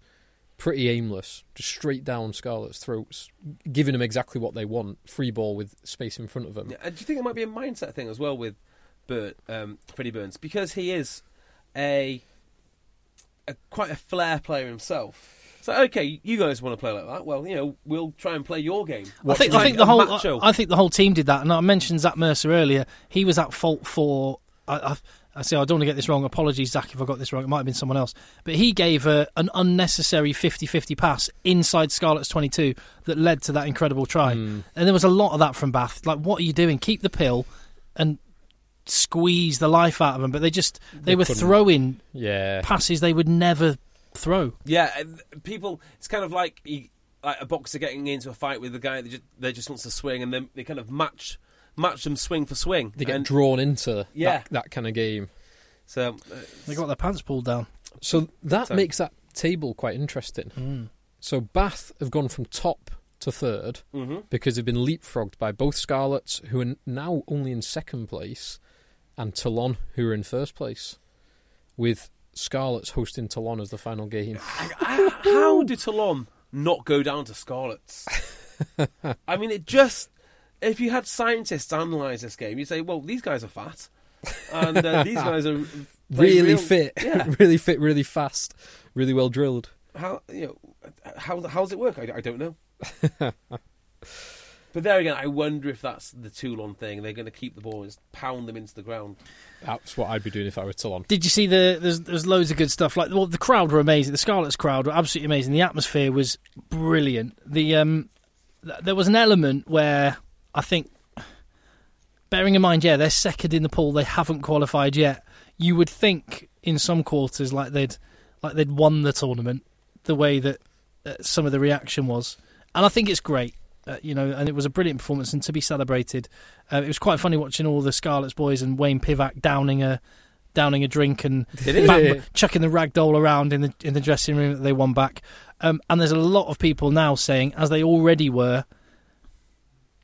pretty aimless, just straight down Scarlet's throats, giving them exactly what they want: free ball with space in front of them. Yeah, do you think it might be a mindset thing as well with Bert, um, Freddie Burns because he is a, a quite a flair player himself. So okay, you guys want to play like that? Well, you know, we'll try and play your game. I think, I think the whole macho. I think the whole team did that, and I mentioned Zach Mercer earlier. He was at fault for I, I, I say I don't want to get this wrong. Apologies, Zach, if I got this wrong. It might have been someone else. But he gave a, an unnecessary 50-50 pass inside Scarlets' twenty-two that led to that incredible try. Hmm. And there was a lot of that from Bath. Like, what are you doing? Keep the pill and squeeze the life out of them. But they just they, They were couldn't. throwing Yeah. passes they would never throw. Yeah, people. It's kind of like he, like a boxer getting into a fight with a guy that just, that just wants to swing, and then they kind of match match them swing for swing. They get and, drawn into Yeah. that, that kind of game. so uh, They got their pants pulled down. So that So- makes that table quite interesting. So Bath have gone from top to 3rd Mhm. because they've been leapfrogged by both Scarlets, who are now only in second place, and Toulon, who are in first place, with Scarlets hosting Toulon as the final game. How did Toulon not go down to Scarlets? I mean, it just. If you had scientists analyse this game, you'd say, well, these guys are fat. And uh, these guys are. Really real- fit, Yeah. really fit, really fast, really well drilled. How, you know, how, how does it work? I, I don't know. But there again, I wonder if that's the Toulon thing. They're going to keep the ball and just pound them into the ground. That's what I'd be doing if I were Toulon. Did you see the? There's there's loads of good stuff. Like well, the crowd were amazing. The Scarlets crowd were absolutely amazing. The atmosphere was brilliant. The um, th- there was an element where I think, bearing in mind, yeah, they're second in the pool. They haven't qualified yet. You would think in some quarters like they'd like they'd won the tournament. The way that uh, some of the reaction was, and I think it's great. Uh, you know, and it was a brilliant performance and to be celebrated. Uh, it was quite funny watching all the Scarlets boys and Wayne Pivac downing a downing a drink and bam- chucking the rag doll around in the in the dressing room that they won back. Um, and there's a lot of people now saying, as they already were,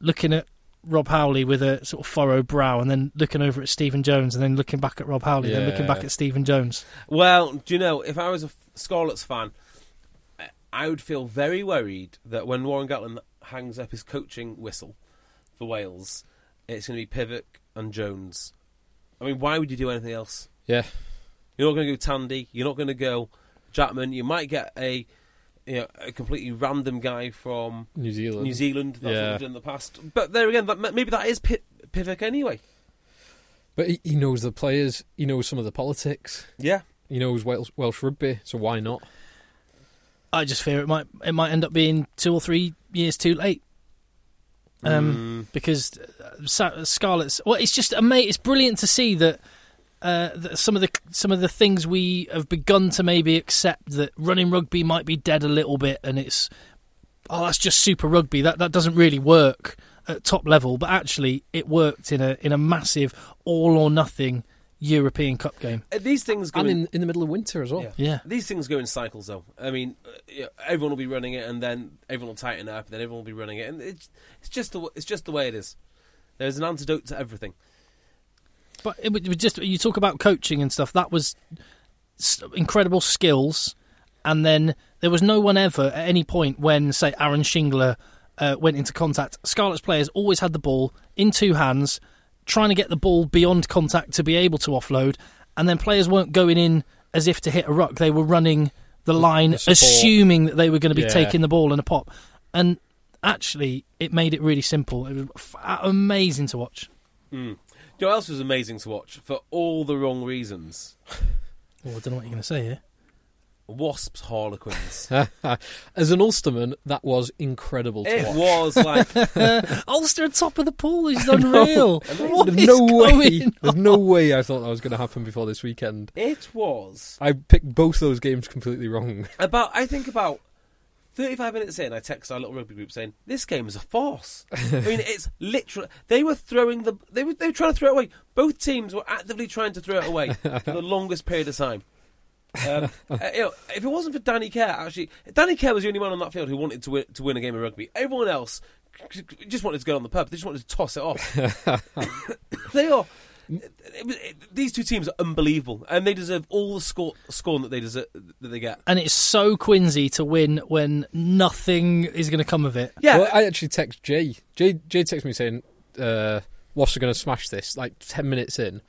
looking at Rob Howley with a sort of furrowed brow, and then looking over at Stephen Jones, and then looking back at Rob Howley, then looking back at Stephen Jones. Well, do you know, if I was a Scarlets fan, I- I would feel very worried that when Warren Gatland hangs up his coaching whistle for Wales, it's going to be Pivac and Jones. I mean, why would you do anything else? Yeah, You're not going to go Tandy. You're not going to go Jackman. You might get a you know, a completely random guy from New Zealand. New Zealand. That's what Yeah. we've done in the past. But there again, that, maybe that is Pi- Pivac anyway. But he, he knows the players. He knows some of the politics. Yeah. He knows Welsh, Welsh rugby. So why not? I just fear it might it might end up being two or three years too late. Um, because uh, Scarlet's well, it's just amazing. It's brilliant to see that, uh, that some of the some of the things we have begun to maybe accept that running rugby might be dead a little bit, and it's oh that's just super rugby. That that doesn't really work at top level, but actually it worked in a in a massive all or nothing European Cup game. Uh, These things go And in- in, in the middle of winter as well. Yeah. Yeah. These things go in cycles, though. I mean, uh, you know, everyone will be running it, and then everyone will tighten up, and then everyone will be running it, and it's it's just the it's just the way it is. There's an antidote to everything. But it would it would just you talk about coaching and stuff. That was incredible skills, and then there was no one ever at any point when, say, Aaron Shingler uh, went into contact. Scarlet's players always had the ball in two hands, trying to get the ball beyond contact to be able to offload, and then players weren't going in as if to hit a ruck. They were running the line, the assuming that they were going to be Yeah. taking the ball in a pop, and actually, it made it really simple. It was f- amazing to watch. Mm. Do you know what else was amazing to watch for all the wrong reasons? Oh, I don't know what you're going to say here. Wasps Harlequins. As an Ulsterman, that was incredible to it watch. was like Ulster at top of the pool is unreal. What There's is no way. going There's no way I thought that was going to happen before this weekend. it was I picked both those games completely wrong. about. I think about. 35 minutes in, I text our little rugby group saying, "This game is a farce." I mean, it's literally they were throwing the they were they were trying to throw it away. Both teams were actively trying to throw it away for the longest period of time. Um, uh, you know, if it wasn't for Danny Care, actually, Danny Care was the only one on that field who wanted to win, to win a game of rugby. Everyone else c- c- just wanted to go on the pub. They just wanted to toss it off. they are. It, was- it, these two teams are unbelievable, and they deserve all the score, scorn that they deserve that they get. And it's so Quincy to win when nothing is going to come of it. Yeah, Well, I actually text Jay. Jay, Jay texted me saying, uh, Wasps are going to smash this, like 10 minutes in. And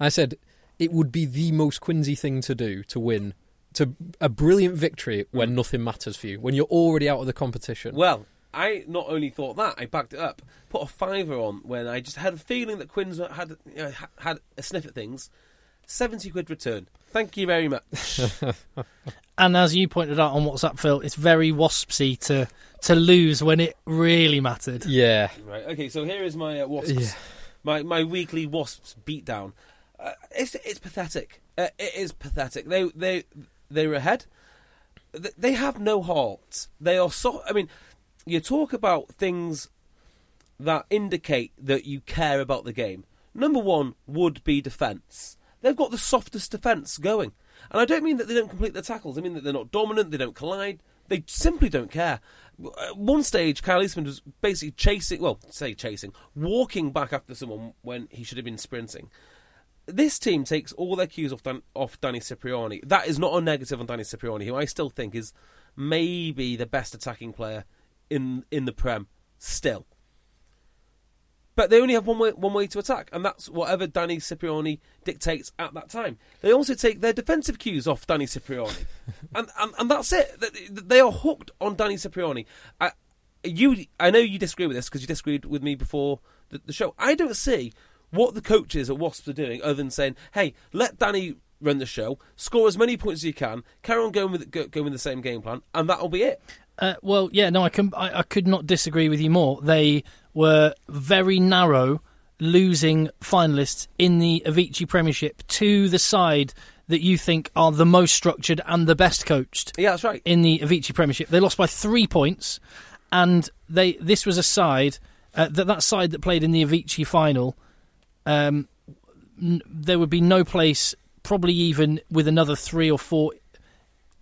I said, it would be the most Quincy thing to do to win. To a brilliant victory when nothing matters for you, when you're already out of the competition. Well, I not only thought that, I backed it up. Put a fiver on when I just had a feeling that Quinn's had you know, had a sniff at things. Seventy quid return. Thank you very much. And as you pointed out on WhatsApp, Phil, it's very waspsy to to lose when it really mattered. Yeah. right. Okay. So here is my uh, wasps. Yeah. My my weekly wasps beatdown. Uh, it's it's pathetic. Uh, it is pathetic. They they they were ahead. They have no heart. They are so. I mean, you talk about things that indicate that you care about the game. Number one would be defence. They've got the softest defence going. And I don't mean that they don't complete their tackles. I mean that they're not dominant, they don't collide. They simply don't care. At one stage, Kyle Eastmond was basically chasing, well, say chasing, walking back after someone when he should have been sprinting. This team takes all their cues off, Dan, off Danny Cipriani. That is not a negative on Danny Cipriani, who I still think is maybe the best attacking player in in the Prem still. But they only have one way, one way to attack, and that's whatever Danny Cipriani dictates at that time. They also take their defensive cues off Danny Cipriani, and, and and that's it. They- are hooked on Danny Cipriani. I, you, I know you disagree with this because you disagreed with me before the, the show. I don't see what the coaches at Wasps are doing other than saying, "Hey, let Danny run the show, score as many points as you can, carry on going with go, going with the same game plan, and that'll be it." Uh, well, yeah, no, I, can, I, I could not disagree with you more. They were very narrow, losing finalists in the Aviva Premiership to the side that you think are the most structured and the best coached Yeah, that's right. in the Aviva Premiership. They lost by three points, and they this was a side uh, that that side that played in the Aviva final. Um, n- there would be no place, probably even with another three or four.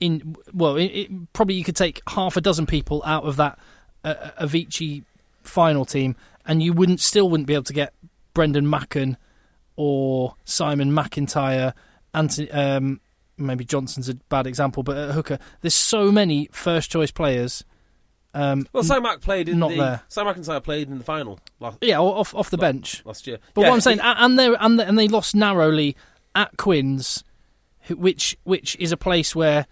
In well, it, it, probably you could take half a dozen people out of that uh, Aviva final team, and you wouldn't still wouldn't be able to get Brendan Macken or Simon McIntyre. Anthony, um, maybe Johnson's a bad example, but hooker, there's so many first choice players. Um, Well, Sam Mack played in not the there. Sam McIntyre played in the final last, yeah, off off the bench. last year. But Yeah, what I'm saying, and they and they, and they lost narrowly at Quinns, which which is a place where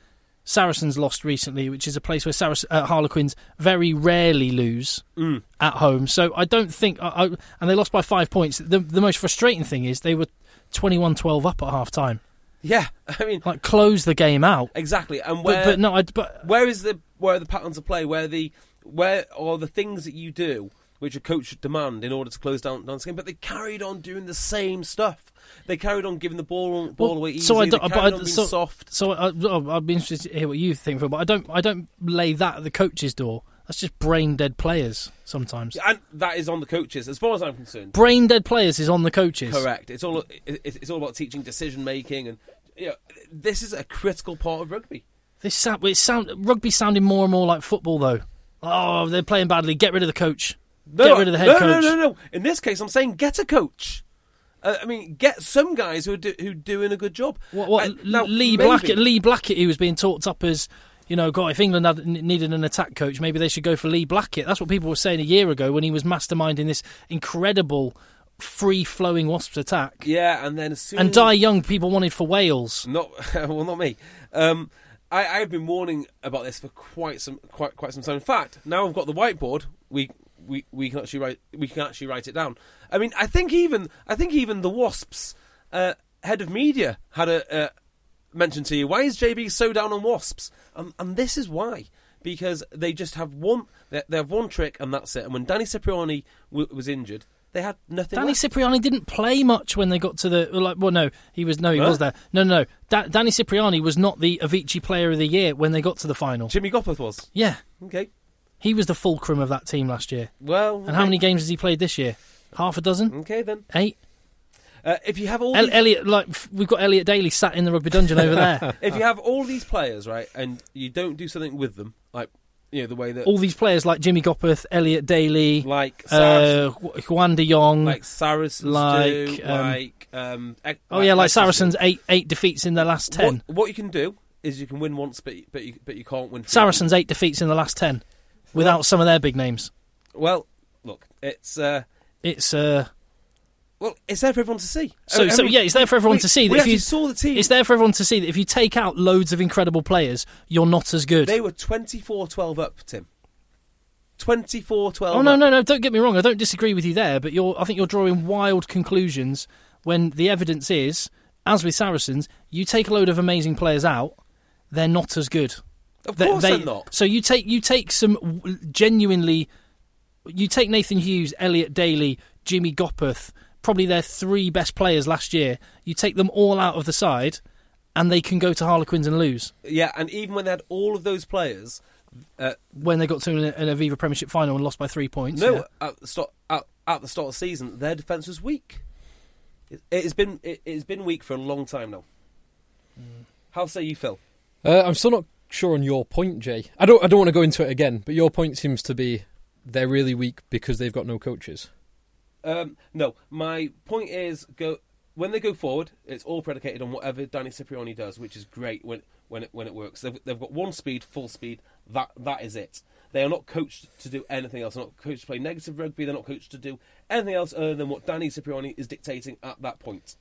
Saracens lost recently, which is a place where Sarac- uh, Harlequins very rarely lose Mm. at home. So I don't think, I, I, and they lost by five points. The the most frustrating thing is they were 21-12 up at half time, yeah, I mean like close the game out. exactly. And where But, but no, I, but where is the where are the patterns of play? Where the where are the things that you do which a coach should demand in order to close down, down the game? But they carried on doing the same stuff. They carried on giving the ball ball Well, away easily. so I don't- but I- so- soft. So I, I'd be interested to hear what you think, Phil. But I don't, I don't lay that at the coach's door. That's just brain dead players sometimes. And that is on the coaches, as far as I'm concerned. Brain dead players is on the coaches. Correct. It's all it- it's all about teaching decision making, and you know, this is a critical part of rugby. This sound, it sound rugby sounding more and more like football though. Oh, they're playing badly. Get rid of the coach. No, Get rid of the head no, coach. No, no, no. In this case, I'm saying get a coach. Uh, I mean, get some guys who are do, who are doing a good job. What? what Uh, now, Lee maybe- Blackett. Lee Blackett, who was being talked up as, you know, God, if England had, needed an attack coach, maybe they should go for Lee Blackett. That's what people were saying a year ago when he was masterminding this incredible, free-flowing Wasps attack. Yeah, and then as soon And as, Dai Young, people wanted for Wales. Not well, not me. Um, I, I've been warning about this for quite some quite quite some time. In fact, now I've got the whiteboard. We we, we can actually write we can actually write it down. I mean, I think even I think even the Wasps uh, head of media had a uh, mention to you. Why is JB so down on Wasps? And this is why. Because they just have one, they have one trick, and that's it. And when Danny Cipriani w- was injured, they had nothing. Danny left. Cipriani didn't play much when they got to the like. Well, no, he was no, he Huh? was there. No, no, no. Da- Danny Cipriani was not the Aviva Player of the Year when they got to the final. Jimmy Gopperth was Yeah, okay. he was the fulcrum of that team last year. Well, And how many games has he played this year? Half a dozen, Okay, then. eight. Uh, if you have all El- these, Elliot, like we've got Elliot Daly sat in the rugby dungeon over there. if you have all these players, right, and you don't do something with them, like you know the way that All these players like Jimmy Gopperth, Elliot Daly, like uh, Juan de Jongh. like Saracens like, do, um, like um, oh yeah, like Saracens, eight eight defeats in their last ten. What, what you can do is you can win once, but you, but you, but you can't win. Saracens eight defeats in the last ten, without some of their big names. Well, look, it's uh, It's uh, well, it's there for everyone to see. So- I- I so, yeah, it's there for everyone we- to see that if you- saw the team. it's there for everyone to see that if you take out loads of incredible players, you're not as good. They were 24-12 up, Tim. 24-12. Oh no, no, no! Don't get me wrong. I don't disagree with you there, but you're. I think you're drawing wild conclusions when the evidence is, as with Saracens, you take a load of amazing players out, they're not as good. Of course they, they're not. So you take you take some genuinely, you take Nathan Hughes, Elliot Daly, Jimmy Gopperth, probably their three best players last year. You take them all out of the side, and they can go to Harlequins and lose Yeah, and even when they had all of those players, uh, when they got to an, an Aviva Premiership final and lost by three points. no, yeah. at the start at, at the start of the season, their defence was weak. It, it's been it, it's been weak for a long time now. How say you, Phil? Uh, I'm still not sure on your point, Jay. I don't. I don't want to go into it again, but your point seems to be they're really weak because they've got no coaches. Um, no, my point is go when they go forward. It's all predicated on whatever Danny Cipriani does, which is great when when it when it works. They've, they've got one speed, full speed. That that is it. They are not coached to do anything else. They're not coached to play negative rugby. They're not coached to do anything else other than what Danny Cipriani is dictating at that point.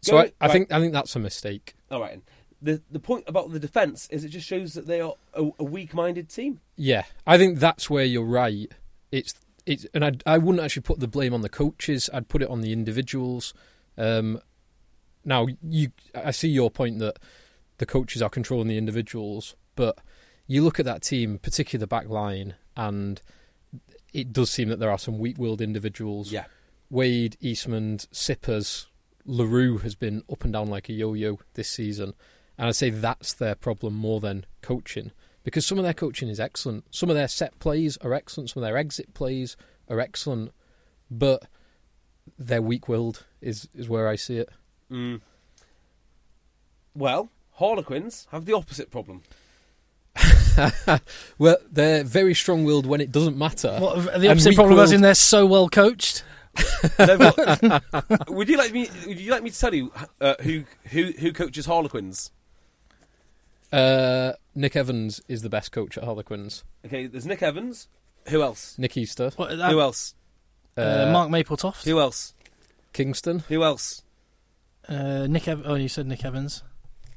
So I, I right. think I think that's a mistake. All right. The the point about the defence is it just shows that they are a, a weak-minded team. Yeah, I think that's where you're right. It's it's, and I I wouldn't actually put the blame on the coaches. I'd put it on the individuals. Um, now you, I see your point that the coaches are controlling the individuals, but you look at that team, particularly the back line, and it does seem that there are some weak-willed individuals. Yeah. Wade, Eastmond, Sippers, Le Roux has been up and down like a yo-yo this season, and I'd say that's their problem more than coaching because some of their coaching is excellent. Some of their set plays are excellent. Some of their exit plays are excellent, but they're weak-willed is is where I see it. Mm. Well, Harlequins have the opposite problem. well, they're very strong-willed when it doesn't matter. What, the opposite problem is in they're so well coached. Would you like me? Would you like me to tell you uh, who who who coaches Harlequins? Uh, Nick Evans is the best coach at Harlequins. Okay, there's Nick Evans. Who else? Nick Easter, What, Who else? Uh, Mark Mapletoft. Who else? Kingston. Who else? Uh, Nick. Ev- oh, you said Nick Evans.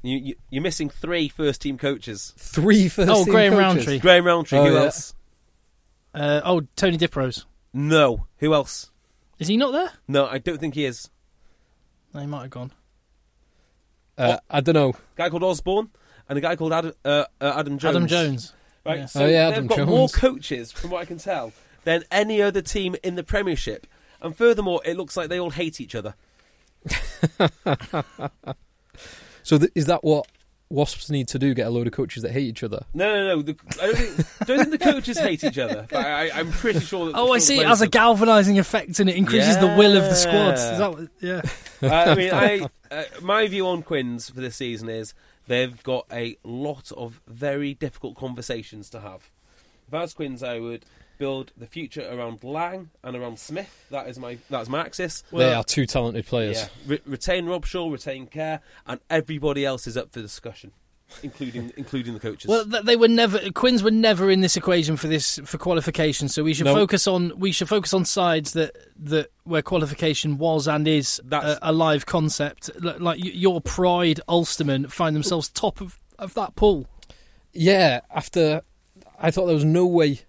You, you you're missing three first team coaches. Three first Oh, team coaches. Oh, Graham coaches. Rowntree. Graham Rowntree. Oh, who yeah. else? Uh, oh, Tony Diprose. No. Who else? Is he not there? No, I don't think he is. No, he might have gone. Uh, I don't know. guy called Osborne and a guy called Adam, uh, uh, Adam Jones. Adam Jones. Right. Yeah. So Oh, yeah, they've Adam got Jones. more coaches, from what I can tell, than any other team in the Premiership. And furthermore, it looks like they all hate each other. So th- is that what Wasps need to do? Get a load of coaches that hate each other? No, no, no. The, I don't think, don't think the coaches hate each other. But I, I'm pretty sure that. Oh, I see. It has a galvanising effect and it increases the will of the squad. Yeah. Is that what, yeah. uh, I mean, I, uh, my view on Quins for this season is they've got a lot of very difficult conversations to have. If I was Quins, I would build the future around Lang and around Smith. That is my that's my axis. they are two talented players. Yeah, Re- retain Robshaw, retain Care, and everybody else is up for discussion, including including the coaches. Well, th- they were never. Quins were never in this equation for this for qualification. So we should No. focus on we should focus on sides that that where qualification was and is a, a live concept. Like your Pride Ulstermen find themselves top of, of that pool. Yeah, after I thought there was no way.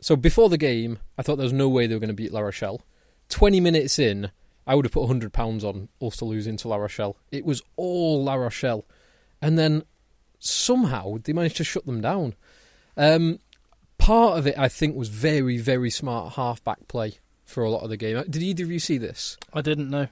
So before the game, I thought there was no way they were going to beat La Rochelle. Twenty minutes in, I would have put hundred pounds on Ulster losing to La Rochelle. It was all La Rochelle, and then somehow they managed to shut them down. Um, part of it, I think, was very, very smart half-back play for a lot of the game. Did either of you see this? I didn't know.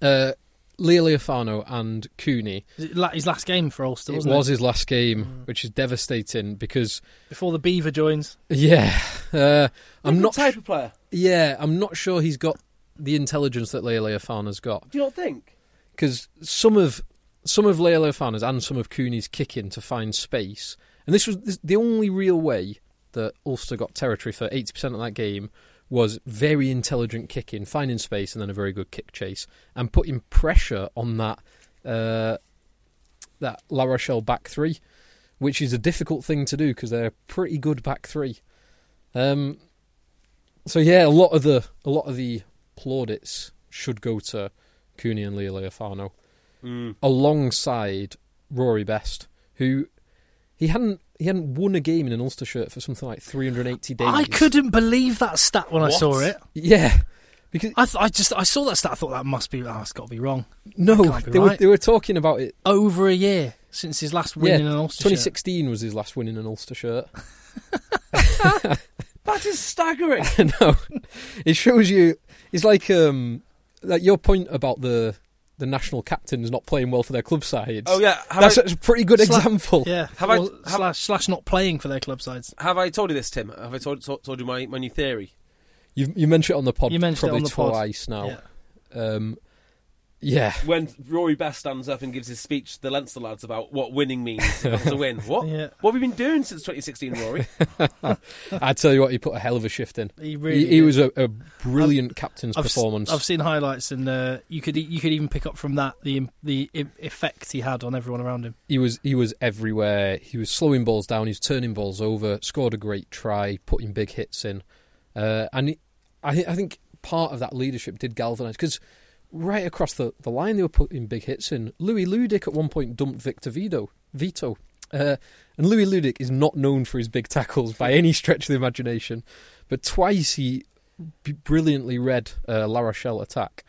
Uh, Lealiifano and Cooney. Is it la- his last game for Ulster, It wasn't was it? his last game, which is devastating because Before the Beaver joins. Yeah, uh, I'm not. type of player. Yeah, I'm not sure he's got the intelligence that Lealiifano's got Do you not think? because some of some of Lealiifano's and some of Cooney's kicking to find space, and this was this, the only real way that Ulster got territory for 80% of that game was very intelligent kicking, finding space, and then a very good kick chase, and putting pressure on that uh, that La Rochelle back three, which is a difficult thing to do because they're a pretty good back three. Um, so yeah, a lot of the a lot of the plaudits should go to Cooney and Lealiifano Mm. alongside Rory Best, who he hadn't he hadn't won a game in an Ulster shirt for something like 380 days. I couldn't believe that stat when I saw it. Yeah, because I, th- I just I saw that stat. I thought that must be. Oh, it's got to be wrong. no, be they were they were talking about it. Over a year since his last win yeah, in an Ulster shirt. 2016 was his last win in an Ulster shirt. That is staggering. no, it shows you. It's like um, like your point about the the national captains not playing well for their club sides. oh yeah, have that's I, a pretty good Sla- example. Yeah, Have I- have- slash slash not playing for their club sides. have I told you this, Tim? Have I told told, told you my, my new theory? You you mentioned it on the pod. You mentioned it probably on the pod. twice now. Yeah. Um, yeah, When Rory Best stands up and gives his speech to the Leinster lads about what winning means to win. What? Yeah. What have we been doing since 2016, Rory? I tell you what, he put a hell of a shift in. He really. he, he was a, a brilliant captain's I've, performance. I've seen highlights, and uh, you could you could even pick up from that the the effect he had on everyone around him. he was he was everywhere. He was slowing balls down. He was turning balls over. Scored a great try, putting big hits in, uh, and he, I thi- I think part of that leadership did galvanise because right across the, the line they were putting big hits in. Louis Ludik at one point dumped Victor Vito. Vito. Uh, and Louis Ludik is not known for his big tackles by any stretch of the imagination, but twice he brilliantly read uh, La Rochelle attack,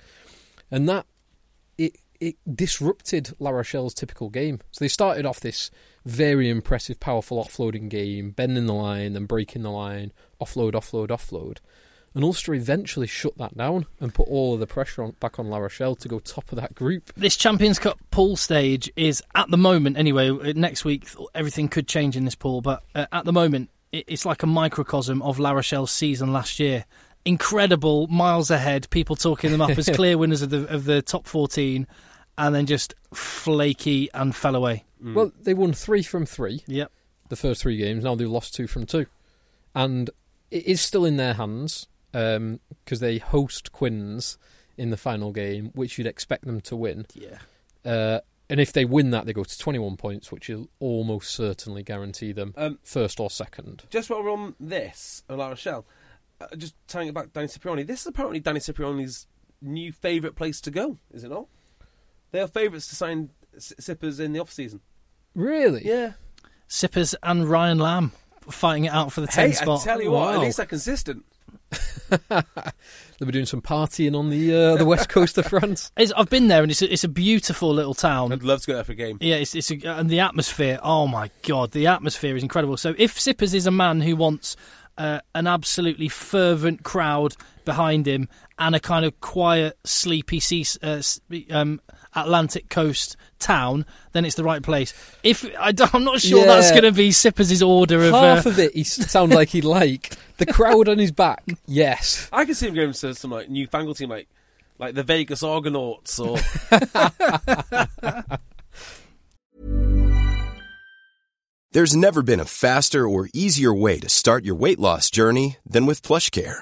and that it it disrupted La Rochelle's typical game. So they started off this very impressive, powerful offloading game, bending the line, then breaking the line, offload, offload, offload. And Ulster eventually shut that down and put all of the pressure on, back on La Rochelle to go top of that group. This Champions Cup pool stage is at the moment anyway. uh, Next week everything could change in this pool, but uh, at the moment it, it's like a microcosm of La Rochelle's season last year. Incredible, miles ahead. People talking them up as clear winners of the of the top fourteen, and then just flaky and fell away. Well, they won three from three Yep. the first three games. Now they've lost two from two, and it is still in their hands because they host Quins in the final game, which you'd expect them to win. Yeah. Uh, and if they win that, they go to 21 points, which will almost certainly guarantee them Um, first or second. just while we're on this, of La Rochelle, uh, just tying it back to Danny Cipriani, this is apparently Danny Cipriani's new favourite place to go, is it not? They are favourites to sign S- Sippers in the off season. Really? Yeah. Sippers and Ryan Lamb fighting it out for the ten Hey, spot. I tell you what, at least they're consistent. They'll be doing some partying on the uh, the west coast of France. It's, I've been there, and it's a, it's a beautiful little town. I'd love to go there for a game. Yeah, it's, it's a, and the atmosphere. Oh my god, the atmosphere is incredible. So if Sippers is a man who wants uh, an absolutely fervent crowd behind him and a kind of quiet, sleepy sea, uh, um, Atlantic coast town, then it's the right place. If I don't, I'm not sure Yeah. that's going to be Sippers' order of. Half uh, of it, he s- sounds like he'd like the crowd on his back. Yes, I can see him going to some like newfangled team like like the Vegas Argonauts or There's never been a faster or easier way to start your weight loss journey than with PlushCare.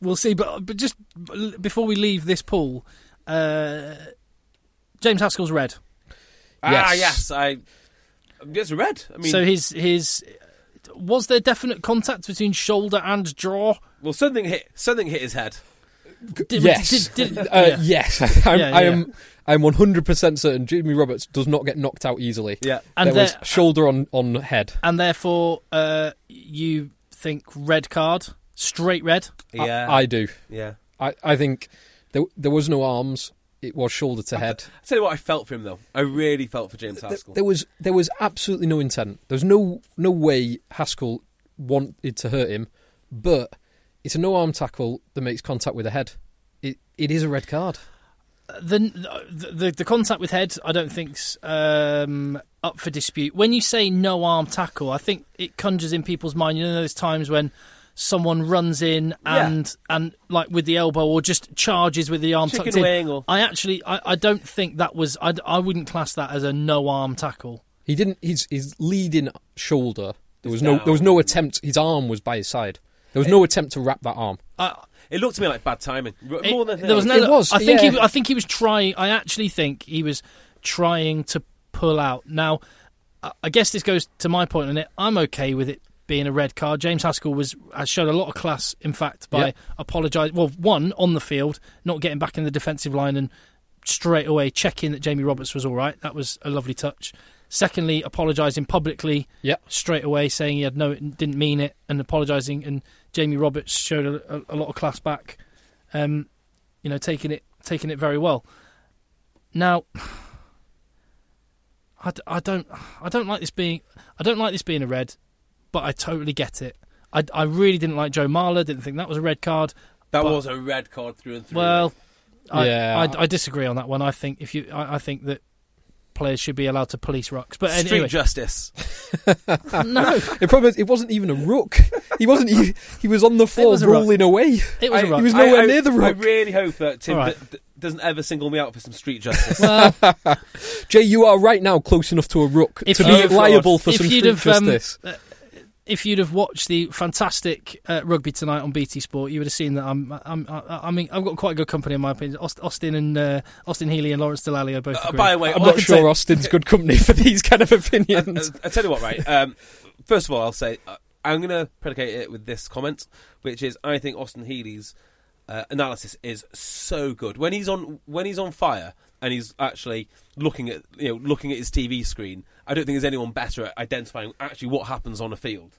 We'll see, but but just before we leave this pool, uh, James Haskell's red. ah Yes. yes, I yes red. I mean, so his his was there definite contact between shoulder and jaw? well something hit something hit his head. Did, yes, did- did- uh, yeah. yes. I'm, Yeah, I yeah. am. I'm 100 percent certain Jimmy Roberts does not get knocked out easily. Yeah, And there was shoulder on on head. and therefore uh, you think red card, straight red. Yeah, I, do. yeah. I, I think there there was no arms. It was shoulder to head. I tell you what, I felt for him though. I really felt for James There, Haskell. there was there was absolutely no intent. There was no no way Haskell wanted to hurt him but it's a no arm tackle that makes contact with the head. It it is a red card. the, the the contact with head, I don't think's um, up for dispute. When you say no arm tackle, I think it conjures in people's mind. You know, those times when someone runs in and and like with the elbow or just charges with the arm Chicken tucked in. or- I actually, I, I don't think that was. I, I wouldn't class that as a no arm tackle. He didn't. His his leading shoulder. There was It's no. There was no attempt. His arm was by his side. There was no attempt to wrap that arm. I, It looked to me like bad timing. R- It- More than there was no. It was, I think he. I think he was trying. I actually think he was trying to pull out. Now, I- I guess this goes to my point on it. I'm okay with it being a red card. James Haskell was has shown a lot of class, in fact, by Yeah. apologise. Well, one on the field, not getting back in the defensive line and straight away checking that Jamie Roberts was all right. That was a lovely touch. Secondly, apologising publicly Yeah. straight away, saying he had no, didn't mean it, and apologising. And Jamie Roberts showed a, a, a lot of class back. Um, you know, taking it taking it very well. Now, I, d- I don't I don't like this being I don't like this being a red, but I totally get it. I, I really didn't like Joe Marler. Didn't think that was a red card. that but- was a red card through and through. Well, I, Yeah. I, I disagree on that one. I think if you I, I think that players should be allowed to police rucks. But street anyway, justice. no, It probably it wasn't even a ruck. He wasn't. He, he was on the floor was a ruck. rolling away. it was I- a ruck. He was nowhere I- near the ruck. I really hope that Tim All right. d- d- doesn't ever single me out for some street justice. well, Jay, you are right now close enough to a ruck If to be liable for if some street have, um, justice. If you'd have watched the fantastic uh, rugby tonight on BT Sport, you would have seen that I'm, I'm, I, I mean, I've got quite a good company in my opinion. Austin and uh, Austin Healey and Lawrence Dallaglio are both. Uh, by the way, I'm not sure say- Austin's good company for these kind of opinions. I, I tell you what, right? Um, first of all, I'll say uh, I'm going to predicate it with this comment, which is I think Austin Healey's uh, analysis is so good when he's on when he's on fire and he's actually looking at you know looking at his TV screen. I don't think there's anyone better at identifying actually what happens on a field.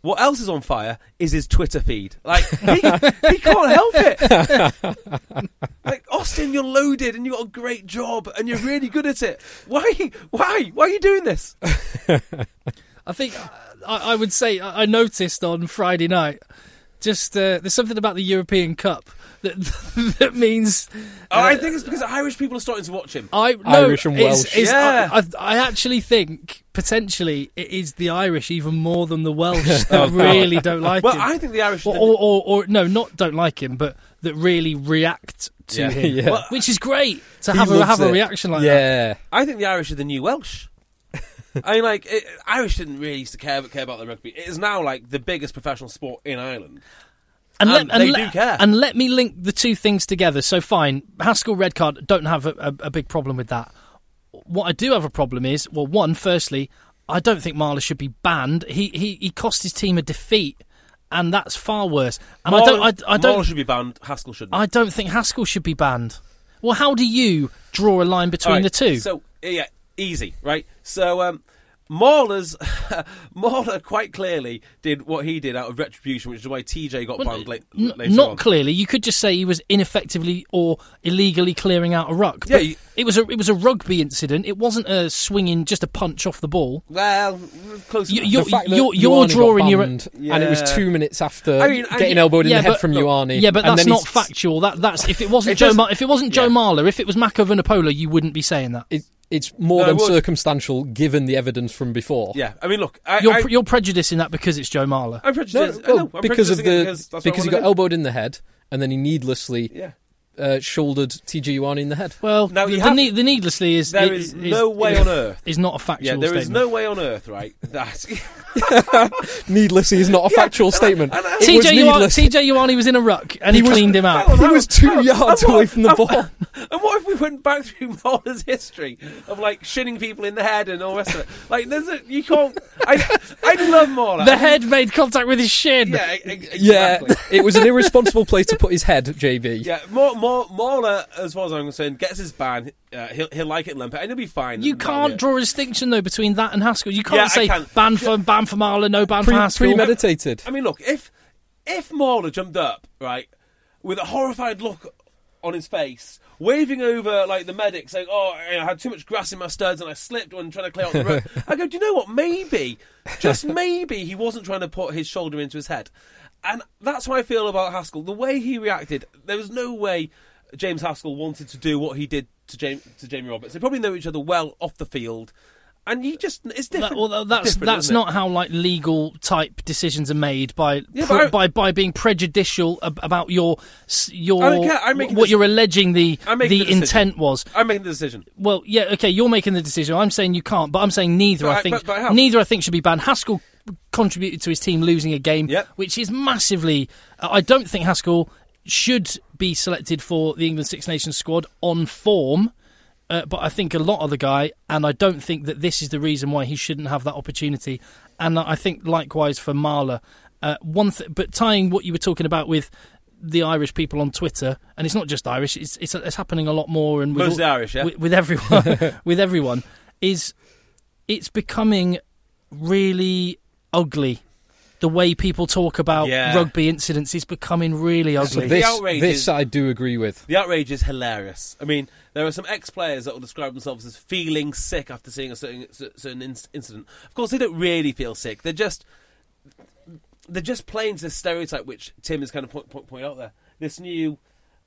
What else is on fire is his Twitter feed. Like he, he can't help it. like Austin, you're loaded and you got a great job and you're really good at it. Why? Why? Why are you doing this? I think I, I would say I noticed on Friday night. Just uh, there's something about the European Cup that that means Oh, I uh, think it's because Irish people are starting to watch him. I no, Irish and it's- Welsh. it's- Yeah. I, I, I actually think potentially it is the Irish even more than the Welsh that really don't like Well, him. Well, I think the Irish. or, or, or, or no, not don't like him, but that really react to Yeah. him, Yeah. Well, which is great to have a, loves have a reaction like that. yeah. I think the Irish are the new Welsh. I mean, like it, Irish didn't really used to care care about the rugby. It is now like the biggest professional sport in Ireland. And, let, they and, do let, care. and let me link the two things together. So fine, Haskell red card. Don't have a, a, a big problem with that. What I do have a problem is, well, one, firstly, I don't think Marler should be banned. He he he cost his team a defeat, and that's far worse. And I don't I, I don't should be banned. Haskell shouldn't. I don't think Haskell should be banned. Well, how do you draw a line between right, the two? So yeah, easy, right? So um, Marler's Marler quite clearly did what he did out of retribution, which is why TJ got Well, banned late, n- later not on. clearly. You could just say he was ineffectively or illegally clearing out a ruck. Yeah, you- it was a it was a rugby incident. It wasn't a swinging just a punch off the ball. Well, close. You, you're, the fact you're- you're drawing your- banned and it was two minutes after I mean, I- getting elbowed in yeah, the head but- from look, Ioane. Yeah, but that's not he's- factual. That that's if it wasn't It Joe doesn't- Mar- if it wasn't Joe yeah. Marler, if it was Mako Vunipola, you wouldn't be saying that. It, it's more No, than it circumstantial given the evidence from before. yeah, I mean, look, I, You're I, you're prejudicing that because it's Joe Marler. I'm No, prejudiced. I well, know, I'm because of the because, because he got do. elbowed in the head and then he needlessly Yeah. Uh, shouldered TJ Ioane in the head. Well, Now, the, you the, ne- the needlessly is There is, is no way is, on earth. is not a factual Yeah, there is statement. no way on earth, right? That Needlessly is not a factual statement. and I- It was TJ Ioane, needless. TJ Ioane was in a ruck and he, He was- cleaned him out. On, He was two on. yards And what- away from the and ball. what- And what if we went back through Marler's history of like shinning people in the head and all the rest of it? Like, there's a you can't. I I love Marler. The head made contact with his shin. Yeah, e- e- Yeah, it was an irresponsible place to put his head, JB. Yeah, more, more, Marler, as far as I'm concerned, gets his ban. Uh, he'll he'll like it in Limpet, and he'll be fine. You can't draw a distinction though between that and Haskell. You can't Yeah, I say can. ban for ban for Marler, no ban Pre- for Haskell. premeditated. I mean, look, if if Marler jumped up right with a horrified look on his face, waving over like the medic, saying, "Oh, I had too much grass in my studs and I slipped when trying to clear out the road," I go, "Do you know what? Maybe, just maybe, he wasn't trying to put his shoulder into his head." And that's how I feel about Haskell. The way he reacted, there was no way James Haskell wanted to do what he did to Jamie, to Jamie Roberts. They probably know each other well off the field. And you just it's different. That- well, that's different, that's it? how like legal type decisions are made by Yeah, pre- I- by by being prejudicial ab- about your your I don't care. I'm what this- you're alleging the I'm the, the intent was. I'm making the decision. Well, yeah, okay, you're making the decision. I'm saying you can't, but I'm saying neither. But I I- think but- but how? neither. I think should be banned. Haskell contributed to his team losing a game, Yep. which is massively. I don't think Haskell should be selected for the England Six Nations squad on form. Uh, but I think a lot of the guy, and I don't think that this is the reason why he shouldn't have that opportunity. And I think likewise for Marler. Uh, one, th- but tying what you were talking about with the Irish people on Twitter, and it's not just Irish; it's it's, it's happening a lot more. And with all- Irish, yeah? with, with everyone, with everyone, is it's becoming really ugly. The way people talk about Yeah. rugby incidents is becoming really So ugly. the This, outrage this is- I do agree with. The outrage is hilarious. I mean, there are some ex-players that will describe themselves as feeling sick after seeing a certain, certain incident. Of course, they don't really feel sick. They're just they're just playing to this stereotype which Tim is kind of point, point, point out there. This new,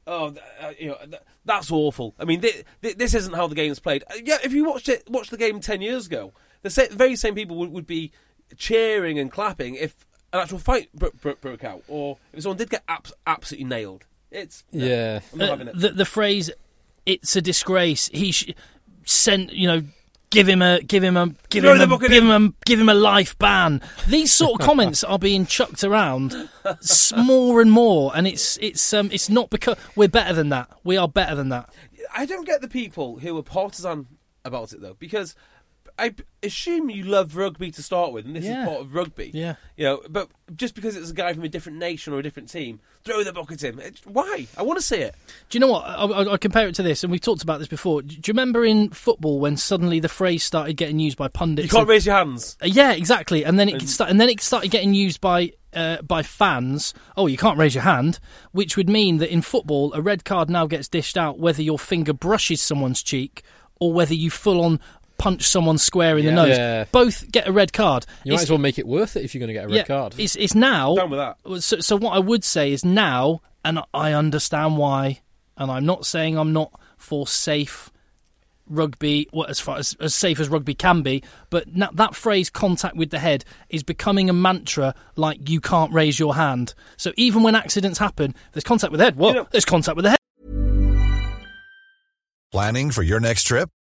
oh, uh, you know, th- that's awful. I mean, thi- thi- this isn't how the game's played. Uh, yeah, if you watched it, watched the game ten years ago, the sa- very same people would, would be cheering and clapping if an actual fight bro- bro- broke out, or if someone did get abs- absolutely nailed. It's no, Yeah. I'm not Uh, having it. the the phrase "it's a disgrace." He sh- sent you know. Give him a, give him a, give Throw him a, give him a, give him a life ban. These sort of comments are being chucked around more and more, and it's it's um it's not because we're better than that. We are better than that. I don't get the people who are partisan about it though, because I assume you love rugby to start with, and this Yeah. is part of rugby. Yeah. you know, but just because it's a guy from a different nation or a different team, throw the book at him. Why? I want to see it. Do you know what? I, I, I compare it to this, and we've talked about this before. Do you remember in football when suddenly the phrase started getting used by pundits? You can't and- raise your hands. Uh, Yeah, exactly. And then it And- start, and then it started getting used by uh, by fans. Oh, you can't raise your hand, which would mean that in football, a red card now gets dished out whether your finger brushes someone's cheek or whether you full on punch someone square in the nose. Yeah. Both get a red card. You might as well make it worth it if you're going to get a red yeah, card. It's it's now. Done with that. So, so what I would say is now, and I understand why, and I'm not saying I'm not for safe rugby, well, as far as, as safe as rugby can be, but na- that phrase "contact with the head" is becoming a mantra. Like you can't raise your hand. So even when accidents happen, there's contact with the head. Well, You know- there's contact with the head. Planning for your next trip?